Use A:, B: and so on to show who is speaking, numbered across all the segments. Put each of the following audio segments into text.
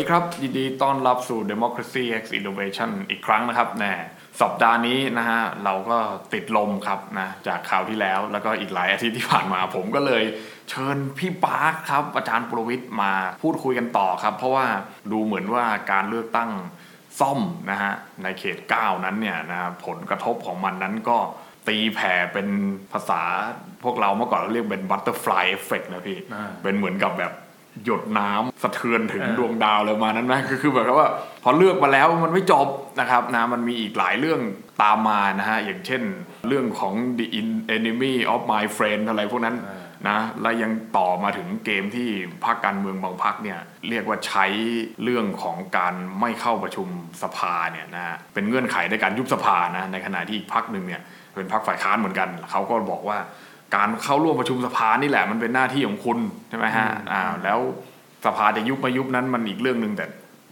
A: ดีครับ ยินดีต้อนรับสู่ Democracy X Innovation อีกครั้งนะครับแน่สัปดาห์นี้นะฮะเราก็ติดลมครับนะจากคราวที่แล้วแล้วก็อีกหลายอาทิตย์ที่ผ่านมาผมก็เลยเชิญพี่ปาร์คครับ อาจารย์ประวิทย์มาพูดคุยกันต่อครับ เพราะว่าดูเหมือนว่าการเลือกตั้งซ่อมนะฮะในเขต 9 นั้นเนี่ยนะผลกระทบของมันนั้นก็ตีแผ่เป็นภาษาพวกเราเมื่อก่อนเราเรียกเป็น butterfly effect นะพี่
B: อ่า
A: เป็นเหมือนกับแบบ หยดน้ำสะเทือนถึง
B: เออ
A: ดวงดาวเลยมานั้นนะก็คือแบบว่า พอเลือกมาแล้วมันไม่จบนะครับนะมันมีอีกหลายเรื่องตามมานะฮะอย่างเช่น เรื่องของ the In- enemy of my friend อะไรพวกนั้นนะแล้วยังต่อมาถึงเกมที่พรรคการเมืองบางพรรคเนี่ยเรียกว่าใช้เรื่องของการไม่เข้าประชุมสภาเนี่ยนะฮะเป็นเงื่อนไขในการยุบสภานะในขณะที่อีกพรรคหนึ่งเนี่ยเป็นพรรคฝ่ายค้านเหมือนกันเขาก็บอกว่า การเข้าร่วมประชุมสภานี่แหละมันเป็นหน้าที่ของคุณใช่ไหมฮะอ่าแล้วสภาจะยุบไม่ยุบนั้นมันอีกเรื่องหนึ่งแต่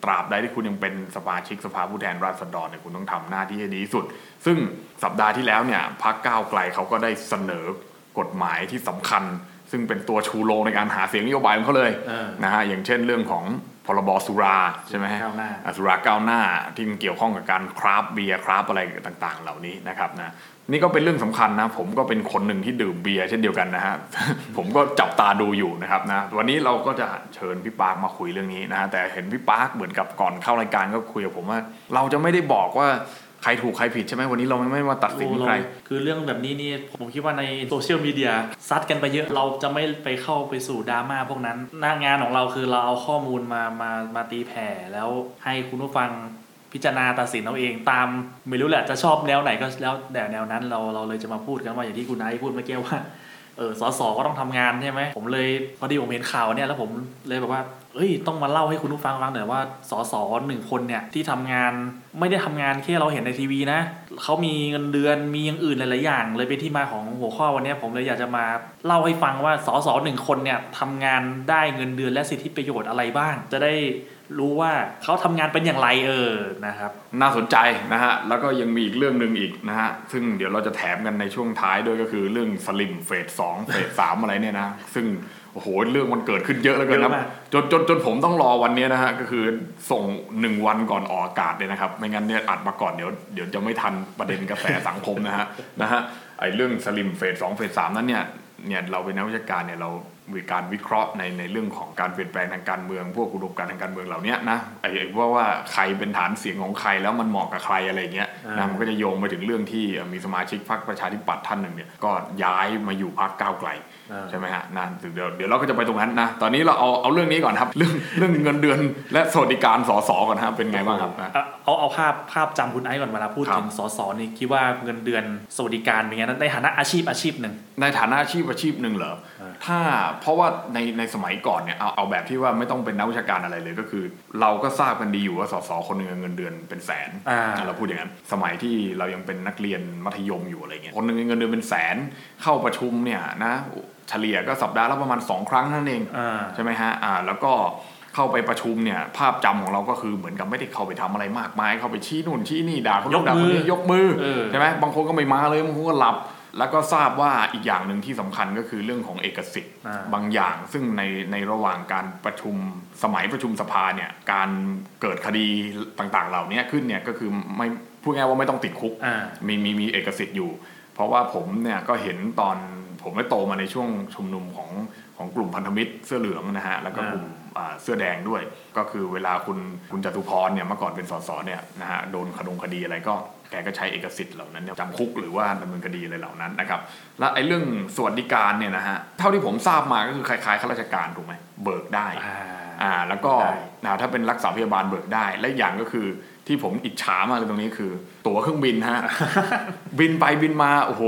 A: ตราบใดที่คุณยังเป็นสมาชิกสภาผู้แทนราษฎรเนี่ยคุณต้องทำหน้าที่ให้ดีที่สุด ซึ่งสัปดาห์ที่แล้วเนี่ยพรรคก้าวไกลเขาก็ได้เสนอกฎหมายที่สำคัญ ซึ่งเป็นตัวชูโรงในการหาเสียงนโยบายของเขาเลย
B: เออ
A: นะฮะอย่างเช่นเรื่องของ พรบสุราใช่ไหมฮะ
B: ก้าวหน้า
A: อะสุราก้าวหน้าที่มันเกี่ยวข้องกับการคราฟต์เบียร์คราฟต์อะไรต่าง ๆ เหล่านี้นะครับนะนี่ก็เป็นเรื่องสำคัญนะ ผมก็เป็นคนหนึ่งที่ดื่มเบียร์เช่นเดียวกันนะฮะผมก็จับตาดูอยู่นะครับนะวันนี้เราก็จะเชิญพี่ปาร์คมาคุยเรื่องนี้นะฮะแต่เห็นพี่ปาร์คเหมือนกับก่อนเข้ารายการก็คุยกับผมว่า เราจะไม่ได้บอกว่า ใครถูกใครผิดใช่ไหมวันนี้เราไม่มาตัดสิน
B: โอ้
A: ใคร
B: เราคือเรื่องแบบนี้นี่ผมคิดว่าในโซเชียลมีเดียซัดกันไปเยอะเราจะไม่ไปเข้าไปสู่ดราม่าพวกนั้น หน้างานของเราคือเราเอาข้อมูลมามามาตีแผ่แล้วให้คุณผู้ฟังพิจารณาตัดสินเอาเองตาม ไม่รู้แหละจะชอบแนวไหนก็แล้วแต่แนวนั้นเราเราเลยจะมาพูดกันว่าอย่างที่คุณไอซ์พูดเมื่อกี้ว่าเออสสก็ต้องทำงานใช่ไหมผมเลยพอดีผมเห็นข่าวเนี่ยแล้วผมเลยแบบว่า เอ้ยต้องมาเล่าให้คุณผู้ฟังฟังหน่อยว่าสสหนึ่งคนเนี่ยที่ทำงานไม่ได้ทำงานแค่เราเห็นในทีวีนะเขามีเงินเดือนมีอย่างอื่นหลายๆอย่าง เลยเป็นที่มาของหัวข้อวันนี้ผมเลยอยากจะมาเล่าให้ฟังว่าสสหนึ่งคนเนี่ยทำงานได้เงินเดือนและสิทธิประโยชน์อะไรบ้าง จะได้รู้ว่าเขาทำงานเป็นอย่างไรเออนะครับ
A: น่าสนใจนะฮะ แล้วก็ยังมีอีกเรื่องหนึ่งอีกนะฮะ ซึ่งเดี๋ยวเราจะแถมกันในช่วงท้ายด้วยก็คือเรื่องสลิมเฟสสองเฟสสามอะไรเนี่ยนะ ซึ่ง โอ้โหเรื่องมันเกิดขึ้นเยอะแล้วกันนะ
B: เยอะมาก
A: จนจนจนผมต้องรอวันเนี้ยนะฮะก็คือส่งหนึ่งวันก่อนออกอากาศเลยนะครับ ไม่งั้นเนี่ยอัดมาก่อนเดี๋ยวเดี๋ยวจะไม่ทันประเด็นกระแสสังคมนะฮะนะฮะไอ้เรื่องสลิมเฟสสองเฟสสามนั้นเนี่ยเนี่ยเราเป็นนักวิชาการเนี่ยเรามีการวิเคราะห์ในในเรื่องของการเปลี่ยนแปลงทางการเมือง พวกอุดมการณ์ทางการเมืองเหล่านี้นะไอ้ไอ้ว่าว่าใครเป็นฐานเสียงของใครแล้วมันเหมาะกับใครอะไรอย่างเงี้ย
B: อ่า
A: นะมันก็จะโยงไปถึงเรื่องที่เอ่อมีสมาชิกพรรคประชาธิปัตย์ท่านหนึ่งเนี่ยก็ย้ายมาอยู่พรรคก้าวไกล
B: อ่า
A: ใช่ไหมฮะนะเดี๋ยวเดี๋ยวเราก็จะไปตรงนั้นนะ ตอนนี้เราเอาเอาเรื่องนี้ก่อนครับ เรื่องเรื่องเงินเดือนและสวัสดิการสสก่อนนะครับเป็นไงบ้างครับนะ
B: เอาเอาเอาภาพภาพจำคุณไอซ์ก่อนเวลาพูด
A: ครับ
B: ถึงสสนี่คิดว่าเงินเดือนสวัสดิการเป็นไงนะในฐานะอาชีพอาชีพหนึ่ง
A: ในฐานะอาชีพอาชีพหนึ่งเหรอ
B: อ่า
A: ถ้าเพราะว่าในในสมัยก่อนเนี่ยเอาเอาแบบที่ว่าไม่ต้องเป็นนักวิชาการอะไรเลยก็คือ เราก็ทราบกันดีอยู่ว่าสสคนหนึ่งเงินเดือนเป็นแสน
B: อ่า
A: เราพูดอย่างนั้นสมัยที่เรายังเป็นนักเรียนมัธยมอยู่อะไรเงี้ยคนหนึ่งเงินเดือนเป็นแสนเข้าประชุมเนี่ยนะ เฉลี่ยก็สัปดาห์ละประมาณสองครั้งนั่นเอง
B: อ่า
A: ใช่ไหมฮะอ่าแล้วก็เข้าไปประชุมเนี่ยภาพจำของเราก็คือเหมือนกับไม่ได้เข้าไปทำอะไรมากมายเข้าไปชี้นู่นชี้นี่ด่าคนนู้นด่าคนนี้ยกมือ
B: เออ
A: ใช่ไหมบางคนก็ไม่มาเลยบางคนก็หลับ แล้วก็ทราบว่าอีกอย่างหนึ่งที่สำคัญก็คือเรื่องของเอกสิทธิ์
B: อ่า
A: บางอย่าง ซึ่งในในระหว่างการประชุมสมัยประชุมสภาเนี่ยการเกิดคดีต่างๆ เหล่านี้ขึ้นเนี่ยก็คือไม่พูดง่ายๆว่าไม่ต้องติดคุก
B: อ่า
A: มีมีมีเอกสิทธิ์อยู่ เพราะว่าผมเนี่ยก็เห็นตอน ผมได้โตมาในช่วงชุมนุมของของกลุ่มพันธมิตรเสื้อเหลืองนะฮะแล้วก็กลุ่มอ่าเสื้อแดงด้วย ก็คือเวลาคุณคุณจตุพรเนี่ยเมื่อก่อนเป็นสสเนี่ยนะฮะโดนคดงคดีอะไรก็แกก็ใช้เอกสิทธิ์เหล่านั้นเนี่ยจำคุกหรือว่าดำเนินคดีอะไรเหล่านั้นนะครับและไอ้เรื่องสวัสดิการเนี่ยนะฮะเท่าที่ผมทราบมาก็คือคล้ายๆข้าราชการถูกไหมเบิกได้
B: อ่า
A: อ่าแล้วก็
B: ได้
A: อ่าถ้าเป็นรักษาพยาบาลเบิกได้และอีกอย่างก็คือ ที่ผมอิจฉามากเลยตรงนี้คือ ตั๋วเครื่องบินฮะ บินไปบินมาโอ้โห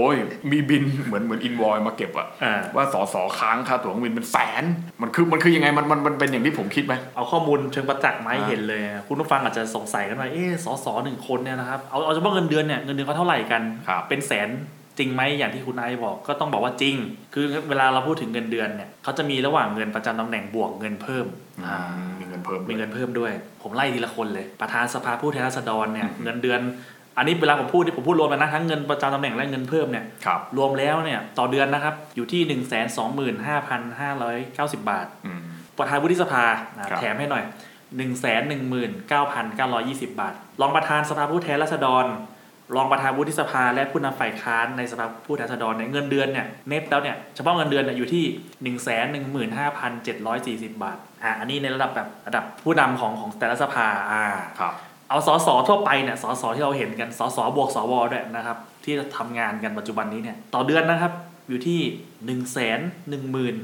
A: มีบินเหมือนเหมือนอินวอยมาเก็บอะ
B: อ่า
A: ว่าสอสอค้างค่าตั๋วเครื่องบินเป็นแสน มันคือมันคือยังไงมันมันมันเป็นอย่างที่ผมคิดไหม
B: เอาข้อมูลเชิงประจักษ์มาให้
A: อ่า
B: เห็นเลย คุณผู้ฟังอาจจะสงสัยกันว่าเอ๊ะสสหนึ่งคนเนี่ยนะครับเอาเอาเฉพาะเงินเดือนเนี่ยเงินเดือนเขาเท่าไหร่กัน
A: ครับ
B: เป็นแสนจริงไหมอย่างที่คุณไอซ์บอกก็ต้องบอกว่าจริง คือเวลาเราพูดถึงเงินเดือนเนี่ยเขาจะมีระหว่างเงินประจำตำแหน่งบวกเงินเพิ่ม
A: อ่ามีเงิ นเพิ่ม
B: มี
A: ด้วย
B: เงินเพิ่มด้วย ผมไล่ทีละคนเลย ประธานสภาผู้แทนราษฎรเนี่ย
A: อืม
B: เงินเดือน อันนี้เวลาผมพูดที่ผมพูดรวมกันนะทั้งเงินประจำตำแหน่งและเงินเพิ่มเนี่ย
A: ครับ
B: รวมแล้วเนี่ยต่อเดือนนะครับอยู่ที่1นึ่งแสนสองหมื่นห้าพันห้าร้อยเก้าสิบบาท
A: อืม
B: ประธานวุฒิสภานะครับแถมให้หน่อย 119,920 บาท รองประธานสภาผู้แทนราษฎรรองประธานวุฒิสภาและผู้นำฝ่ายค้านในสภาผู้แทนราษฎรเนี่ยเงินเดือนเนี่ยเน็ตแล้วเนี่ยเฉพาะเงินเดือนเนี่ยอยู่ที่ 115,740 บาท อะอันนี้ในระดับแบบระดับผู้นำของของแต่ละสภาอ่า
A: ครับ
B: เอาสสทั่วไปเนี่ยสสที่เราเห็นกันสสบวกสวด้วยนะครับ ที่ทำงานกันปัจจุบันนี้เนี่ยต่อเดือนนะครับอยู่ที่1นึ่งแสนหนึ่งหมื่น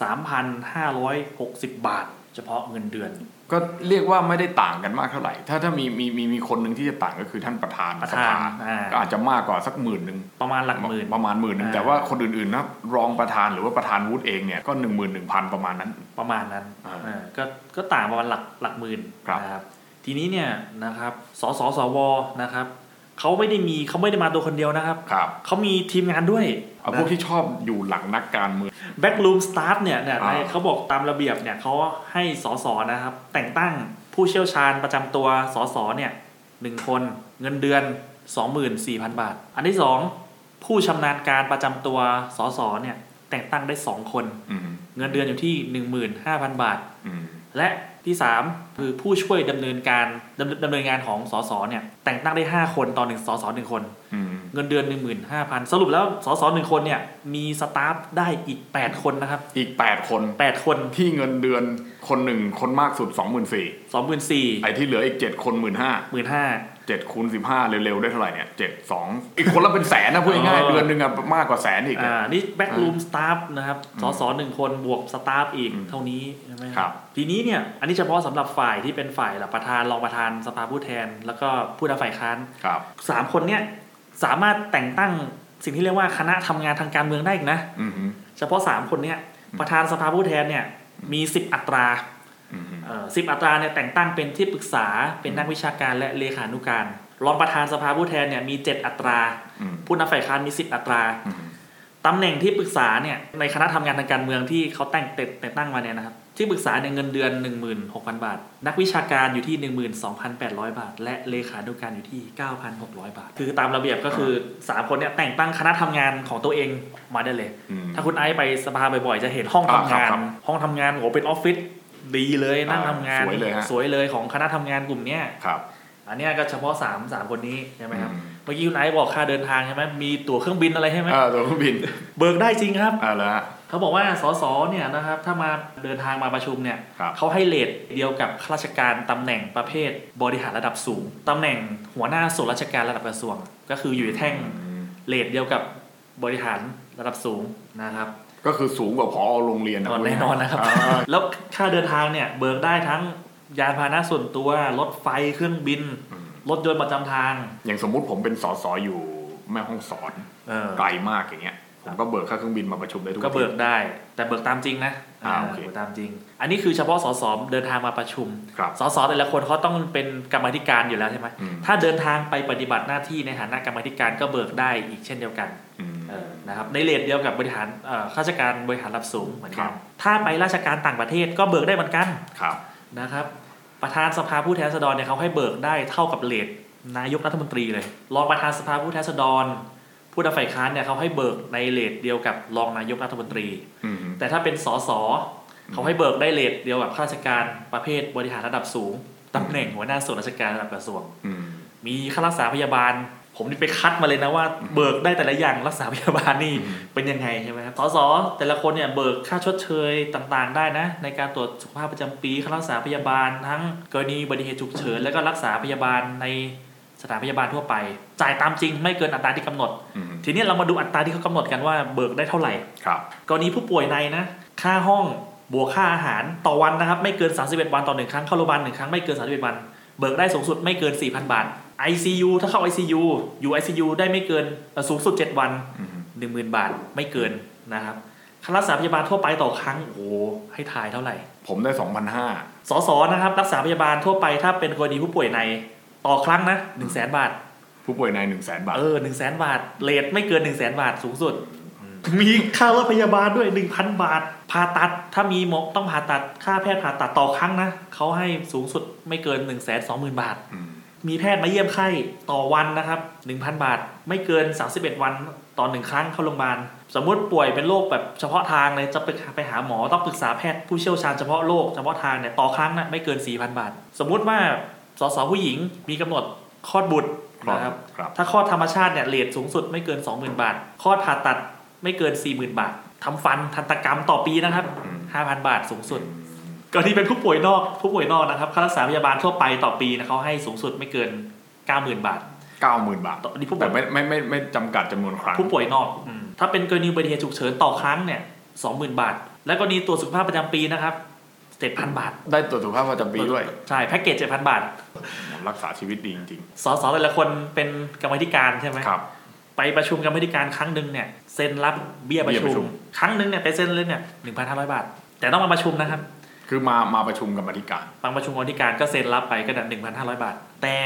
B: สามพันห้าร้อยหกสิบบาท เฉพาะเงินเดือน
A: ก็เรียกว่าไม่ได้ต่างกันมากเท่าไหร่ ถ้าถ้ามีมีมีมีคนหนึ่งที่จะต่างก็คือท่านประธาน
B: ประ
A: ส
B: ธาน
A: ภา
B: อ่า
A: ก็อาจจะมากกว่าสักหมื่นหนึ่ง
B: ประมาณหลักหมื่น
A: ประมาณหมื่นหนึ่ง
B: อ่า
A: แต่ว่าคนอื่นๆนะรองประธานหรือว่าประธานวุฒิเองเนี่ยก็หนึ่งหมื่นหนึ่งพันประมาณนั้น
B: ประมาณนั้น
A: อ่า
B: เออก็ก็ต่างประมาณหลักหลักหมื่น
A: ครับ
B: นะครับ ทีนี้เนี่ยนะครับ สสสวนะครับ เขาไม่ได้มีเขาไม่ได้มาตัวคนเดียวนะครับ
A: ครับ
B: เขามีทีมงานด้วย
A: เอาพวกที่ชอบอยู่หลังนักการเมือง
B: backroom staff เนี่ยเนี่ย
A: อ่า
B: ในเขาบอกตามระเบียบเนี่ยเขาให้สสนะครับ แต่งตั้งผู้เชี่ยวชาญประจำตัวสสเนี่ยหนึ่งคนเงินเดือน 24,000 บาท อันที่สองผู้ชำนาญการประจำตัวสสเนี่ยแต่งตั้งได้ 2 คน
A: อืม
B: เงินเดือนอยู่ที่ 15,000 บาท
A: อืม
B: และที่ 3 คือผู้ช่วยดำเนินการดำดำเนินงานของสสเนี่ยแต่งตั้งได้ 5 คนต่อหนึ่งสสหนึ่งคน
A: อืม
B: เงินเดือน 15,000 สรุปแล้วสสหนึ่งคนเนี่ยมีสตาฟได้อีก 8 คนนะครับ
A: อีกแปดคน
B: 8 คน
A: ที่เงินเดือนคนหนึ่งคนมากสุดสองหมื่นสี่
B: 24,000
A: ไอ้ที่เหลืออีกเจ็ดคนหมื่นห้า
B: 15,000
A: เจ็ดคูณสิบห้าเร็วๆได้เท่าไหร่เนี่ยเจ็ดสองอีกคนละเป็นแสนนะพูดง่าย
B: เอ
A: ๆ
B: อ
A: เดือนหนึ่งอะมากกว่าแสนอีก
B: อ่า
A: อะ
B: นี่แบ็กรูมสตาฟนะครับ
A: อืม
B: สสหนึ่งคนบวกสตาฟอีก
A: อืม
B: เท่านี้ใช่ไหม
A: ครับ
B: ทีนี้เนี่ยอันนี้เฉพาะสำหรับฝ่ายที่เป็นฝ่ายหลักประธานรองประธานสภาผู้แทน แล้วก็ผู้นำฝ่ายค้าน
A: ครับ
B: สามคนเนี่ยสามารถแต่งตั้งสิ่งที่เรียกว่าคณะทำงานทางการเมืองได้อีกนะ
A: อืมฮึ
B: เฉพาะสามคนเนี่ยประธานสภาผู้แทนเนี่ยมีสิบอัตรา
A: อืมฮึ
B: สิบอัตราเนี่ยแต่งตั้งเป็นที่ปรึกษาเป็นนักวิชาการและเลขานุการ รองประธานสภาผู้แทนเนี่ยมี7อัตรา
A: อืม
B: ผู้นำฝ่ายค้านมี10อัตรา
A: อืมฮึ
B: ตำแหน่งที่ปรึกษาเนี่ยในคณะทำงานทางการเมืองที่เขาแต่งแต่แต่งตั้งมาเนี่ยนะครับที่ปรึกษาเนี่ยเงินเดือน 16,000 บาท นักวิชาการอยู่ที่ 12,800 บาท และเลขานุการอยู่ที่ 9,600 บาท คือตามระเบียบก็คือสามคนเนี่ยแต่งตั้งคณะทำงานของตัวเองมาได้เลย
A: อืม
B: ถ้าคุณไอซ์ไปสภาบ่อยๆ จะเห็นห้องทำงาน
A: อ่าครับ
B: ห้องทำงานโหเป็นออฟฟิศ ดีเลยนั่ง
A: อ่า
B: ทำงาน
A: สวยเลยฮะ
B: สวยเลยของคณะทำงานกลุ่มเนี้ย
A: ครับ
B: อันเนี้ยก็เฉพาะ3ามสามคนนี้ใช่ไหมครับ
A: อืม
B: เมื่อกี้คุณไอซ์บอกค่าเดินทางใช่ไหมมีตั๋วเครื่องบินอะไรใช่ไหม
A: เออตัวเครื่องบิน
B: เบิกได้จริงครับ
A: อ่าแล้วฮะ
B: เขาบอกว่าสสเนี่ยนะครับถ้ามาเดินทางมาประชุมเนี่ย
A: ครับ
B: เขาให้เลทเดียวกับข้าราชการตำแหน่งประเภทบริหารระดับสูงตำแหน่งหัวหน้าส่วนราชการระดับกระทรวง ก็คืออยู่ในแท่ง
A: อืม
B: เลทเดียวกับบริหารระดับสูงนะครับ
A: ก็คือสูงกว่าพอโรงเรียนนะ
B: แน่นอนนะครับ
A: อ่า
B: แล้วค่าเดินทางเนี่ยเบิกได้ทั้งยานพาหนะส่วนตัวรถไฟเครื่องบิน
A: อืม
B: รถยนต์ประจำทาง
A: อย่างสมมุติผมเป็นสสอยู่แม่ห้องสอน
B: เออ
A: ไกลมากอย่างเงี้ยผมก็เบิกค่าเครื่องบินมาประชุมได้ทุก
B: ก็เบิก
A: ที่
B: ได้ แต่เบิกตามจริงนะ
A: อ่าโอเค
B: เบิกตามจริง อันนี้คือเฉพาะสสเดินทางมาประชุม
A: ครับ
B: สสแต่ละคนเขาต้องเป็นกรรมาธิการอยู่แล้วใช่ไหม
A: อืม
B: ถ้าเดินทางไปปฏิบัติหน้าที่ในฐานะกรรมาธิการก็เบิกได้อีกเช่นเดียวกัน
A: อืม
B: เออ นะครับในเลทเดียวกับบริหารเอ่อข้าราชการบริหารระดับสูงเหมือน
A: ครั
B: กัน
A: บ
B: ถ้าไปราชการต่างประเทศก็เบิกได้เหมือนกัน
A: ครับ
B: นะครับ ประธานสภาผู้แทนราษฎรเนี่ยเขาให้เบิกได้เท่ากับเลทนายกรัฐมนตรีเลย รองประธานสภาผู้แทนราษฎรผู้นำฝ่ายค้านเนี่ยเขาให้เบิกในเลทเดียวกับรองนายกรัฐมนตรี
A: อืม
B: แต่ถ้าเป็นสสเขาให้เบิกได้เลทเดียวกับข้าราชการประเภทบริหารระดับสูงตำแหน่งหัวหน้าส่วนราชการระดับกระทรวง
A: อืม
B: มีค่ารักษาพยาบาล ผมนี่ไปคัดมาเลยนะว่าเบิกได้แต่ละอย่างรักษาพยาบาลนี่
A: อืม
B: เป็นยังไงใช่ไหมครับสสแต่ละคนเนี่ยเบิกค่าชดเชยต่างๆ ได้นะ ในการตรวจสุขภาพประจำปีค่ารักษาพยาบาล ทั้งกรณีอุบัติเหตุฉุกเฉินแล้วก็รักษาพยาบาลในสถานพยาบาลทั่วไป จ่ายตามจริงไม่เกินอัตราที่กำหนด
A: อืม
B: ทีนี้เรามาดูอัตราที่เขากำหนดกันว่าเบิกได้เท่าไหร่
A: ครับ
B: กรณีผู้ป่วยในนะ ค่าห้องบวกค่าอาหารต่อวันนะครับ ไม่เกิน 31 วันต่อหนึ่งครั้งเข้าโรงพยาบาลหนึ่งครั้งไม่เกิน 31 วัน เบิกได้สูงสุดไม่เกิน 4,000 บาท ICU ถ้าเข้า ICU อยู่ ICU ได้ไม่เกินเอ่อสูงสุด 7 วัน
A: อืม
B: 10,000บาทไม่เกินนะครับค่ารักษาพยาบาลทั่วไปต่อครั้งโอ้โหให้ทายเท่าไหร่
A: ผมได้สองพันห้า
B: สสนะครับรักษาพยาบาลทั่วไปถ้าเป็นกรณีผู้ป่วยในต่อครั้งนะ1 0 0 0 0แบาท
A: ผู้ป่วยในหนึ่งแสนบาท
B: เออหนึ่งแสนบาทเลทไม่เกินหนึ่งแสนบาทสูงสุด มีค่ารถพยาบาลด้วยหนึ่งพันบาทผ่าตัดถ้ามีหมอต้องผ่าตัดค่าแพทย์ผ่าตัดต่อครั้งนะเขาให้สูงสุดไม่เกินหนึ่งแสนสองหมื่นบาท
A: อื ม
B: มีแพทย์มาเยี่ยมไข้ต่อวันนะครับ 1,000 บาท ไม่เกิน 31 วันต่อหนึ่งครั้งเข้าโรงพยาบาล สมมุติป่วยเป็นโรคแบบเฉพาะทางเลยจะไปไปหาหมอต้องปรึกษาแพทย์ผู้เชี่ยวชาญเฉพาะโรคเฉพาะทางเนี่ยต่อครั้งนะไม่เกิน 4,000 บาท สมมุติว่าสสผู้หญิงมีกำหนดคลอดบุตรนะครับ
A: ครับ
B: ถ้าคลอดธรรมชาติเนี่ยเลทสูงสุดไม่เกิน 20,000 บาทคลอดผ่าตัดไม่เกิน 40,000 บาททำฟันทันตกรรมต่อปีนะครับ
A: อืม
B: 5,000 บาทสูงสุด กรณีเป็นผู้ป่วยนอกผู้ป่วยนอกนะครับค่ารักษาพยาบาลทั่วไปต่อปีนะเขาให้สูงสุดไม่เกิน90,000บาท
A: เก้าหมื่นบาท
B: ต่ออันนี้ผู้ป่
A: แต่
B: วย
A: ไม่ไม่ไม่ไม่จำกัดจำนวนครั้ง
B: ผู้ป่วยนอกอืมถ้าเป็นกรณีอุบัติเหตุฉุกเฉินต่อครั้งเนี่ย20,000บาท และกรณีตรวจสุขภาพประจำปีนะครับ7,000บาท
A: ได้ตรวจสุขภาพประจำปีด้วย
B: ใช่แพ็กเกจ7,000บาท
A: รักษาชีวิตดีจริง
B: สสแต่ละคนเป็นกรรมาธิการใช่ไหม
A: ๆครับ
B: ไปประชุมกรรมาธิการครั้งหนึ่งเนี่ยเซ็นรับเบี้ยประ
A: เบี้ยประชุ
B: ชุม
A: ม
B: ครั้งหนึ่งเนี่ยไปเซ็นเลยเนี่ย1,500บาท แต่ต้องมาประชุมนะครับ
A: คือมามาประชุมกรรมาธิการ
B: บางประชุมกรรมาธิการก็เซ็นรับไปก็หนึ่งพันห้าร้อยบาท แต่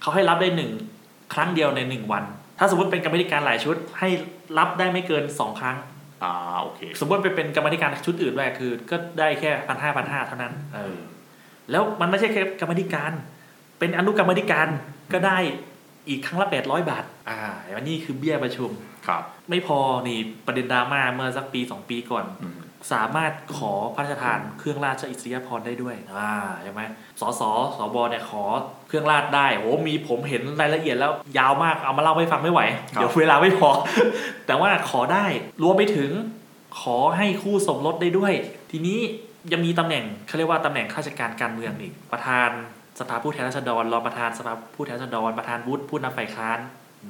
B: เขาให้รับได้หนึ่งครั้งเดียวในหนึ่งวัน ถ้าสมมติเป็นกรรมาธิการหลายชุด ให้รับได้ไม่เกินสองครั้ง
A: อ่าโอเค
B: สมมติไปเป็นกรรมาธิการชุดอื่นด้วยคือ ก็ได้แค่พันห้าพันห้าเท่านั้นเออแล้วมันไม่ใช่แค่กรรมาธิการ เป็นอนุกรรมาธิการก็ได้อีกครั้งละแปดร้อยบาท อ่าวันนี้คือเบี้ยประชุม
A: ครับ
B: ไม่พอนี่ประเด็นดราม่าเมื่อสักปีสองปีก่อน
A: อืม
B: สามารถขอพระราชทานเครื่องราชอิสริยาภรณ์ได้ด้วย อ่าใช่ไหมสสสบเนี่ยขอเครื่องราชได้โหมีผมเห็นรายละเอียดแล้วยาวมากเอามาเล่าให้ฟังไม่ไหว เดี๋ยวเวลาไม่พอ แต่ว่าขอได้รวมไปถึงขอให้คู่สมรสได้ด้วย ทีนี้ยังมีตำแหน่งเขาเรียกว่าตำแหน่งข้าราชการการเมืองอีก ประธานสภาผู้แทนราษฎรรองประธานสภาผู้แทนราษฎรประธานวุฒิผู้นำฝ่ายค้าน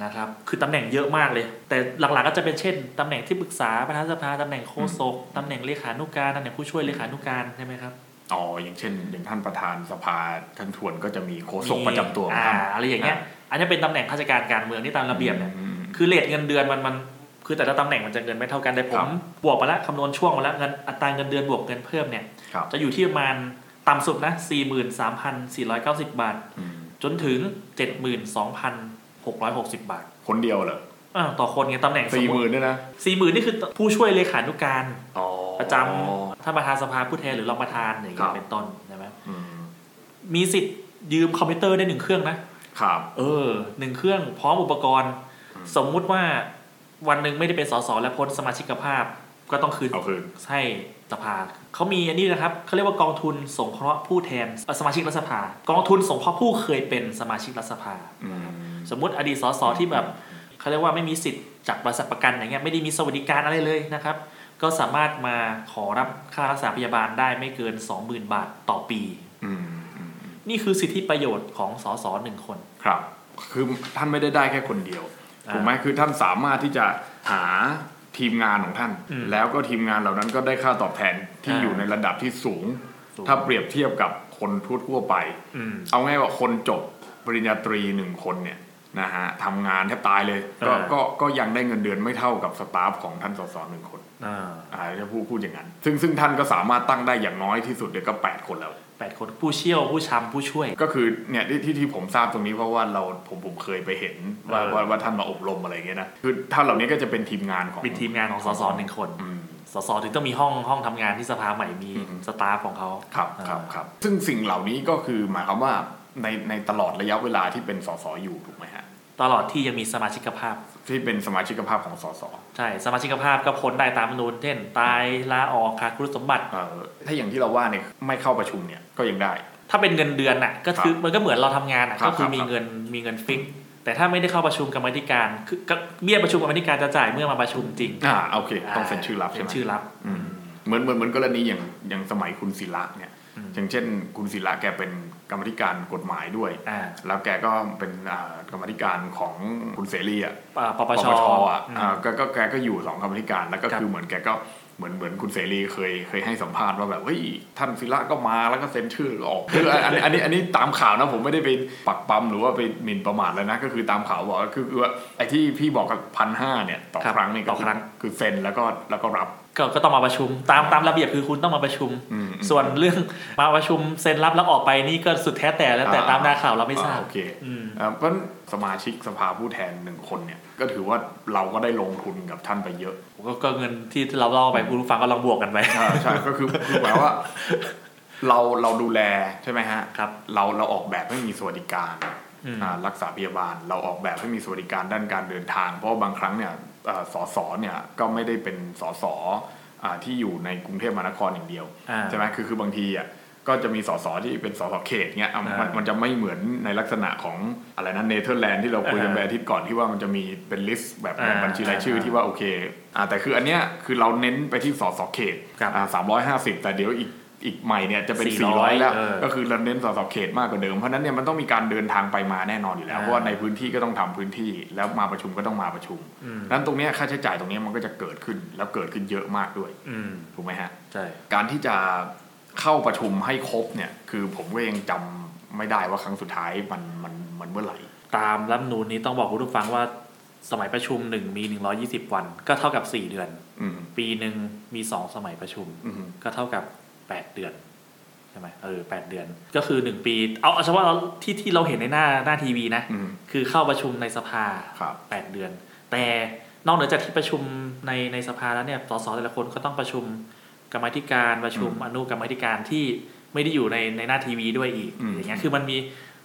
B: นะครับ คือตำแหน่งเยอะมากเลย แต่หลักๆก็จะเป็นเช่นตำแหน่งที่ปรึกษาประธานสภาตำแหน่งโฆษกตำแหน่งเลขานุการตำแหน่งผู้ช่วยเลขานุการใช่ไหมครับ
A: อ๋ออย่างเช่น อย่างท่านประธานสภาท่านทวนก็จะมีโฆษกประจำตัวของ
B: อ่า
A: ท่าน
B: อะไรอย่างเงี้ย อันนี้เป็นตำแหน่งข้าราชการการเมืองที่ตามระเบียบเนี่ย
A: อืม
B: คือเลทเงินเดือนมันมันคือแต่ละตำแหน่งมันจะเงินไม่เท่ากันแต่ผ
A: ครั
B: ม
A: บ
B: บวกมาแล้วคำนวณช่วงมาแล้วเงินอัตราเงินเดือนบวกเงินเพิ่มเนี่ย
A: ครับ
B: จะอยู่ที่ประมาณต่ำสุดนะ 43,490 บาท
A: อืม
B: จนถึง 72,660บาท
A: คนเดียวเหรอ
B: อ่าต่อคนไงตำแหน่ง
A: สี่หมื่นด้วยนะ
B: สี่หมื่นนี่คือผู้ช่วยเลขานุการ
A: อ๋อ
B: ประจำท่านประธานสภาผู้แทนหรือรองประธานอย่าง
A: ครั
B: เงี้ย
A: บ
B: เป็นต้นใช่ไหม
A: อืม
B: มีสิทธิ์ยืมคอมพิวเตอร์ได้หนึ่งเครื่องนะ
A: ครับ
B: เออหนึ่งเครื่องพร้อมอุปกรณ์
A: อืม
B: สมมุติว่าวันหนึ่งไม่ได้เป็นสสและพ้นสมาชิกภาพก็ต้องคืน
A: เอาคืน
B: ให้สภาเขามีอันนี้นะครับเขาเรียกว่ากองทุนสงเคราะห์ผู้แทนเอ่อสมาชิกรัฐสภา กองทุนสงเคราะห์ผู้เคยเป็นสมาชิกรัฐสภา
A: อืม
B: สมมุติอดีตสสที่แบบเขาเรียกว่าไม่มีสิทธิ์จากบริษัทประกันอย่างเงี้ยไม่ได้มีสวัสดิการอะไรเลยนะครับ ก็สามารถมาขอรับค่ารักษาพยาบาลได้ไม่เกิน 20,000 บาทต่อปี
A: อืมอืม
B: นี่คือสิทธิประโยชน์ของสสหนึ่งคน
A: ครับ คือท่านไม่ได้ได้แค่คนเดียว
B: อ่า
A: ถูกไหมคือท่านสามารถที่จะหาทีมงานของท่าน
B: อืม
A: แล้วก็ทีมงานเหล่านั้นก็ได้ค่าตอบแทนที่
B: อ่า
A: อยู่ในระดับที่สูง
B: สูง
A: ถ้าเปรียบเทียบกับคนทั่วๆไป
B: อืม
A: เอาง่ายว่าคนจบปริญญาตรีหนึ่งคนเนี่ย นะฮะทำงานแทบตายเลยก็
B: อ่า
A: ก็ก็ยังได้เงินเดือนไม่เท่ากับสตาฟของท่านสสหนึ่งคน
B: อ่า
A: อ่าจะพูดพูดอย่างนั้น ซึ่งซึ่งท่านก็สามารถตั้งได้อย่างน้อยที่สุดเดี๋ยวก็แปดคนแล้ว
B: แปดคนผู้เชี่ยวผู้ชำผู้ช่วย
A: ก็คือเนี่ยที่ที่ที่ผมทราบตรงนี้เพราะว่าเราผมผมเคยไปเห็นว่า
B: เออ
A: ว่าว่าท่านมาอบรมอะไรอย่างเงี้ยนะคือท่านเหล่านี้ก็จะเป็นทีมงานของ
B: เป็นทีมงานของสสหนึ่งคน
A: อืม
B: สสถึงต้องมีห้องห้องทำงานที่สภาใหม่มี
A: อืม
B: สตาฟของเขา
A: ครับครับครับซึ่งสิ่งเหล่านี้ก็คือหมายความว่าในในตลอดระยะเวลาที่เป็นสสอยู่ถูกไหมฮะ
B: ตลอดที่ยังมีสมาชิกภาพ
A: ที่เป็นสมาชิกภาพของสส
B: ใช่สมาชิกภาพก็พ้นได้ตามรัฐธรรมนูญเช่นตายลาออกขาดคุณสมบัติ
A: เอ่อถ้าอย่างที่เราว่าเนี่ยไม่เข้าประชุมเนี่ยก็ยังได้
B: ถ้าเป็นเงินเดือนน่ะก็คือมันก็เหมือนเราทำงานน่ะ
A: ครับ
B: ก็คือ
A: ครับ
B: มีเงินมีเงินฟิกแต่ถ้าไม่ได้เข้าประชุมกรรมาธิการคือก็เบี้ยประชุมกรรมาธิการจะจ่ายเมื่อมาประชุมจริง
A: อ่าโอเค ต้องเซ็นชื่อรับใช่
B: เซ็
A: ไห
B: น
A: ม
B: ชื่อรับ
A: อืมเหมือนเหมือนเหมือนกรณีอย่างอย่างสมัยคุณศิระเนี่ย
B: อืม
A: อย่างเช่น คุณศิระแกเป็นกรรมธิการกฎหมายด้วย
B: อ่า
A: แล้วแกก็เป็นอ่ากรรมธิการของคุณเสรีอะ
B: อ่าปปช
A: อะ
B: อืม
A: อ่าก็ก็แกก็อยู่สองกรรมธิการแล้วก็
B: ครับ
A: คือเหมือนแกก็เหมือนเหมือนคุณเสรีเคยเคยให้สัมภาษณ์ว่าแบบเฮ้ยท่านศิระก็มาแล้วก็เซ็นชื่อออกคืออันอันอันนี้อันนี้ตามข่าวนะผมไม่ได้ไปปักปั๊มหรือว่าไปหมิ่นประมาทแล้วนะก็คือตามข่าวบอกว่าคือคือว่าไอ้ที่พี่บอกกับพันห้าเนี่ยต่อ
B: ครับ
A: ครั้งนี่ก็
B: ต่อครั้ง
A: คือเซ็นแล้วก็แล้วก็รับ
B: ก็ก็ต้องมาประชุมตามตามระเบียบคือคุณต้องมาประชุม
A: อืม
B: ส่วนเรื่องมาประชุมเซ็นรับแล้วออกไปนี่ก็สุดแท้แต่แล้วแต่
A: อ่า
B: ตามหน้าข่าวเราไม่ทราบ
A: อ่โอเค
B: อืม
A: อ่าเพราะฉะนั้นสมาชิกสภาผู้แทนหนึ่งคนเนี่ยก็ถือว่าเราก็ได้ลงทุนกับท่านไปเยอะ
B: ก็ก็เงินที่เราเล่าไปคุณผู้ฟังก็ลองบวกกันไป
A: ใช่ใช่ก็คือคือหมายว่าเราเราดูแลใช่ไหมฮะ
B: ครับ
A: เราเราออกแบบให้มีสวัสดิการ
B: อืม
A: อ่ารักษาพยาบาล เราออกแบบให้มีสวัสดิการด้านการเดินทาง เพราะว่าบางครั้งเนี่ยเอ่อ สสเนี่ยก็ไม่ได้เป็นสสอ่าที่อยู่ในกรุงเทพมหานครอย่างเดียว
B: อ่า
A: ใช่ไหมคือคือบางทีอะก็จะมีสสที่เป็นสสเขตเนี่ยอะมัน
B: อ่ามั
A: มันจะไม่เหมือนในลักษณะของอะไรนะเนเธอร์แลนด์ที่เราคุยกัน
B: อ่า
A: ไปอาทิตย์ก่อนที่ว่ามันจะมีเป็น list แบบ
B: อ่า
A: บัญชีรายชื่อที่ว่าโอเคอ่าแต่คืออันเนี้ยคือเราเน้นไปที่สสเขต
B: ครับ
A: อ่าสามร้อยห้าสิบแต่เดี๋ยวอีก อีกใหม่เนี่ยจะเป็น
B: 400
A: สี่ร้อยแล้ว
B: เออ
A: ก็คือเราเน้นสสเขตมากกว่าเดิม เพราะฉะนั้นเนี่ยมันต้องมีการเดินทางไปมาแน่นอนอยู่แล้ว
B: อ่า
A: เพราะว่าในพื้นที่ก็ต้องทำพื้นที่ แล้วมาประชุมก็ต้องมาประชุม
B: อืม
A: นั้นตรงเนี้ยค่าใช้จ่ายตรงเนี้ยมันก็จะเกิดขึ้นแล้วเกิดขึ้นเยอะมากด้วย
B: อืม
A: ถูกไหมฮะ
B: ใช่
A: การที่จะเข้าประชุมให้ครบเนี่ยคือผมก็ยังจำไม่ได้ว่าครั้งสุดท้ายมันมันมันเมื่อไหร่
B: ตามรัฐธรรมนูญนี้ต้องบอกคุณผู้ฟังว่าสมัยประชุมหนึ่งมี120วัน ก็เท่ากับ4เดือน
A: อืม
B: ปีหนึ่งมีสองสมัยประชุม
A: อืม
B: ก็เท่ากับ 8เดือนใช่ไหมเออแปดเดือน ก็คือ1ปีเอาเอาเฉพาะเราที่ที่เราเห็นในหน้าหน้าทีวีนะ
A: อืม
B: คือเข้าประชุมในสภา
A: ครับ
B: 8เดือน แต่นอกเหนือจากที่ประชุมในในสภาแล้วเนี่ยสสแต่ละคนก็ต้องประชุมกรรมาธิการประชุม
A: อืม
B: อนุกรรมาธิการที่ไม่ได้อยู่ในในหน้าทีวีด้วยอีก
A: อืม
B: อย่างเงี้ยคือมันมี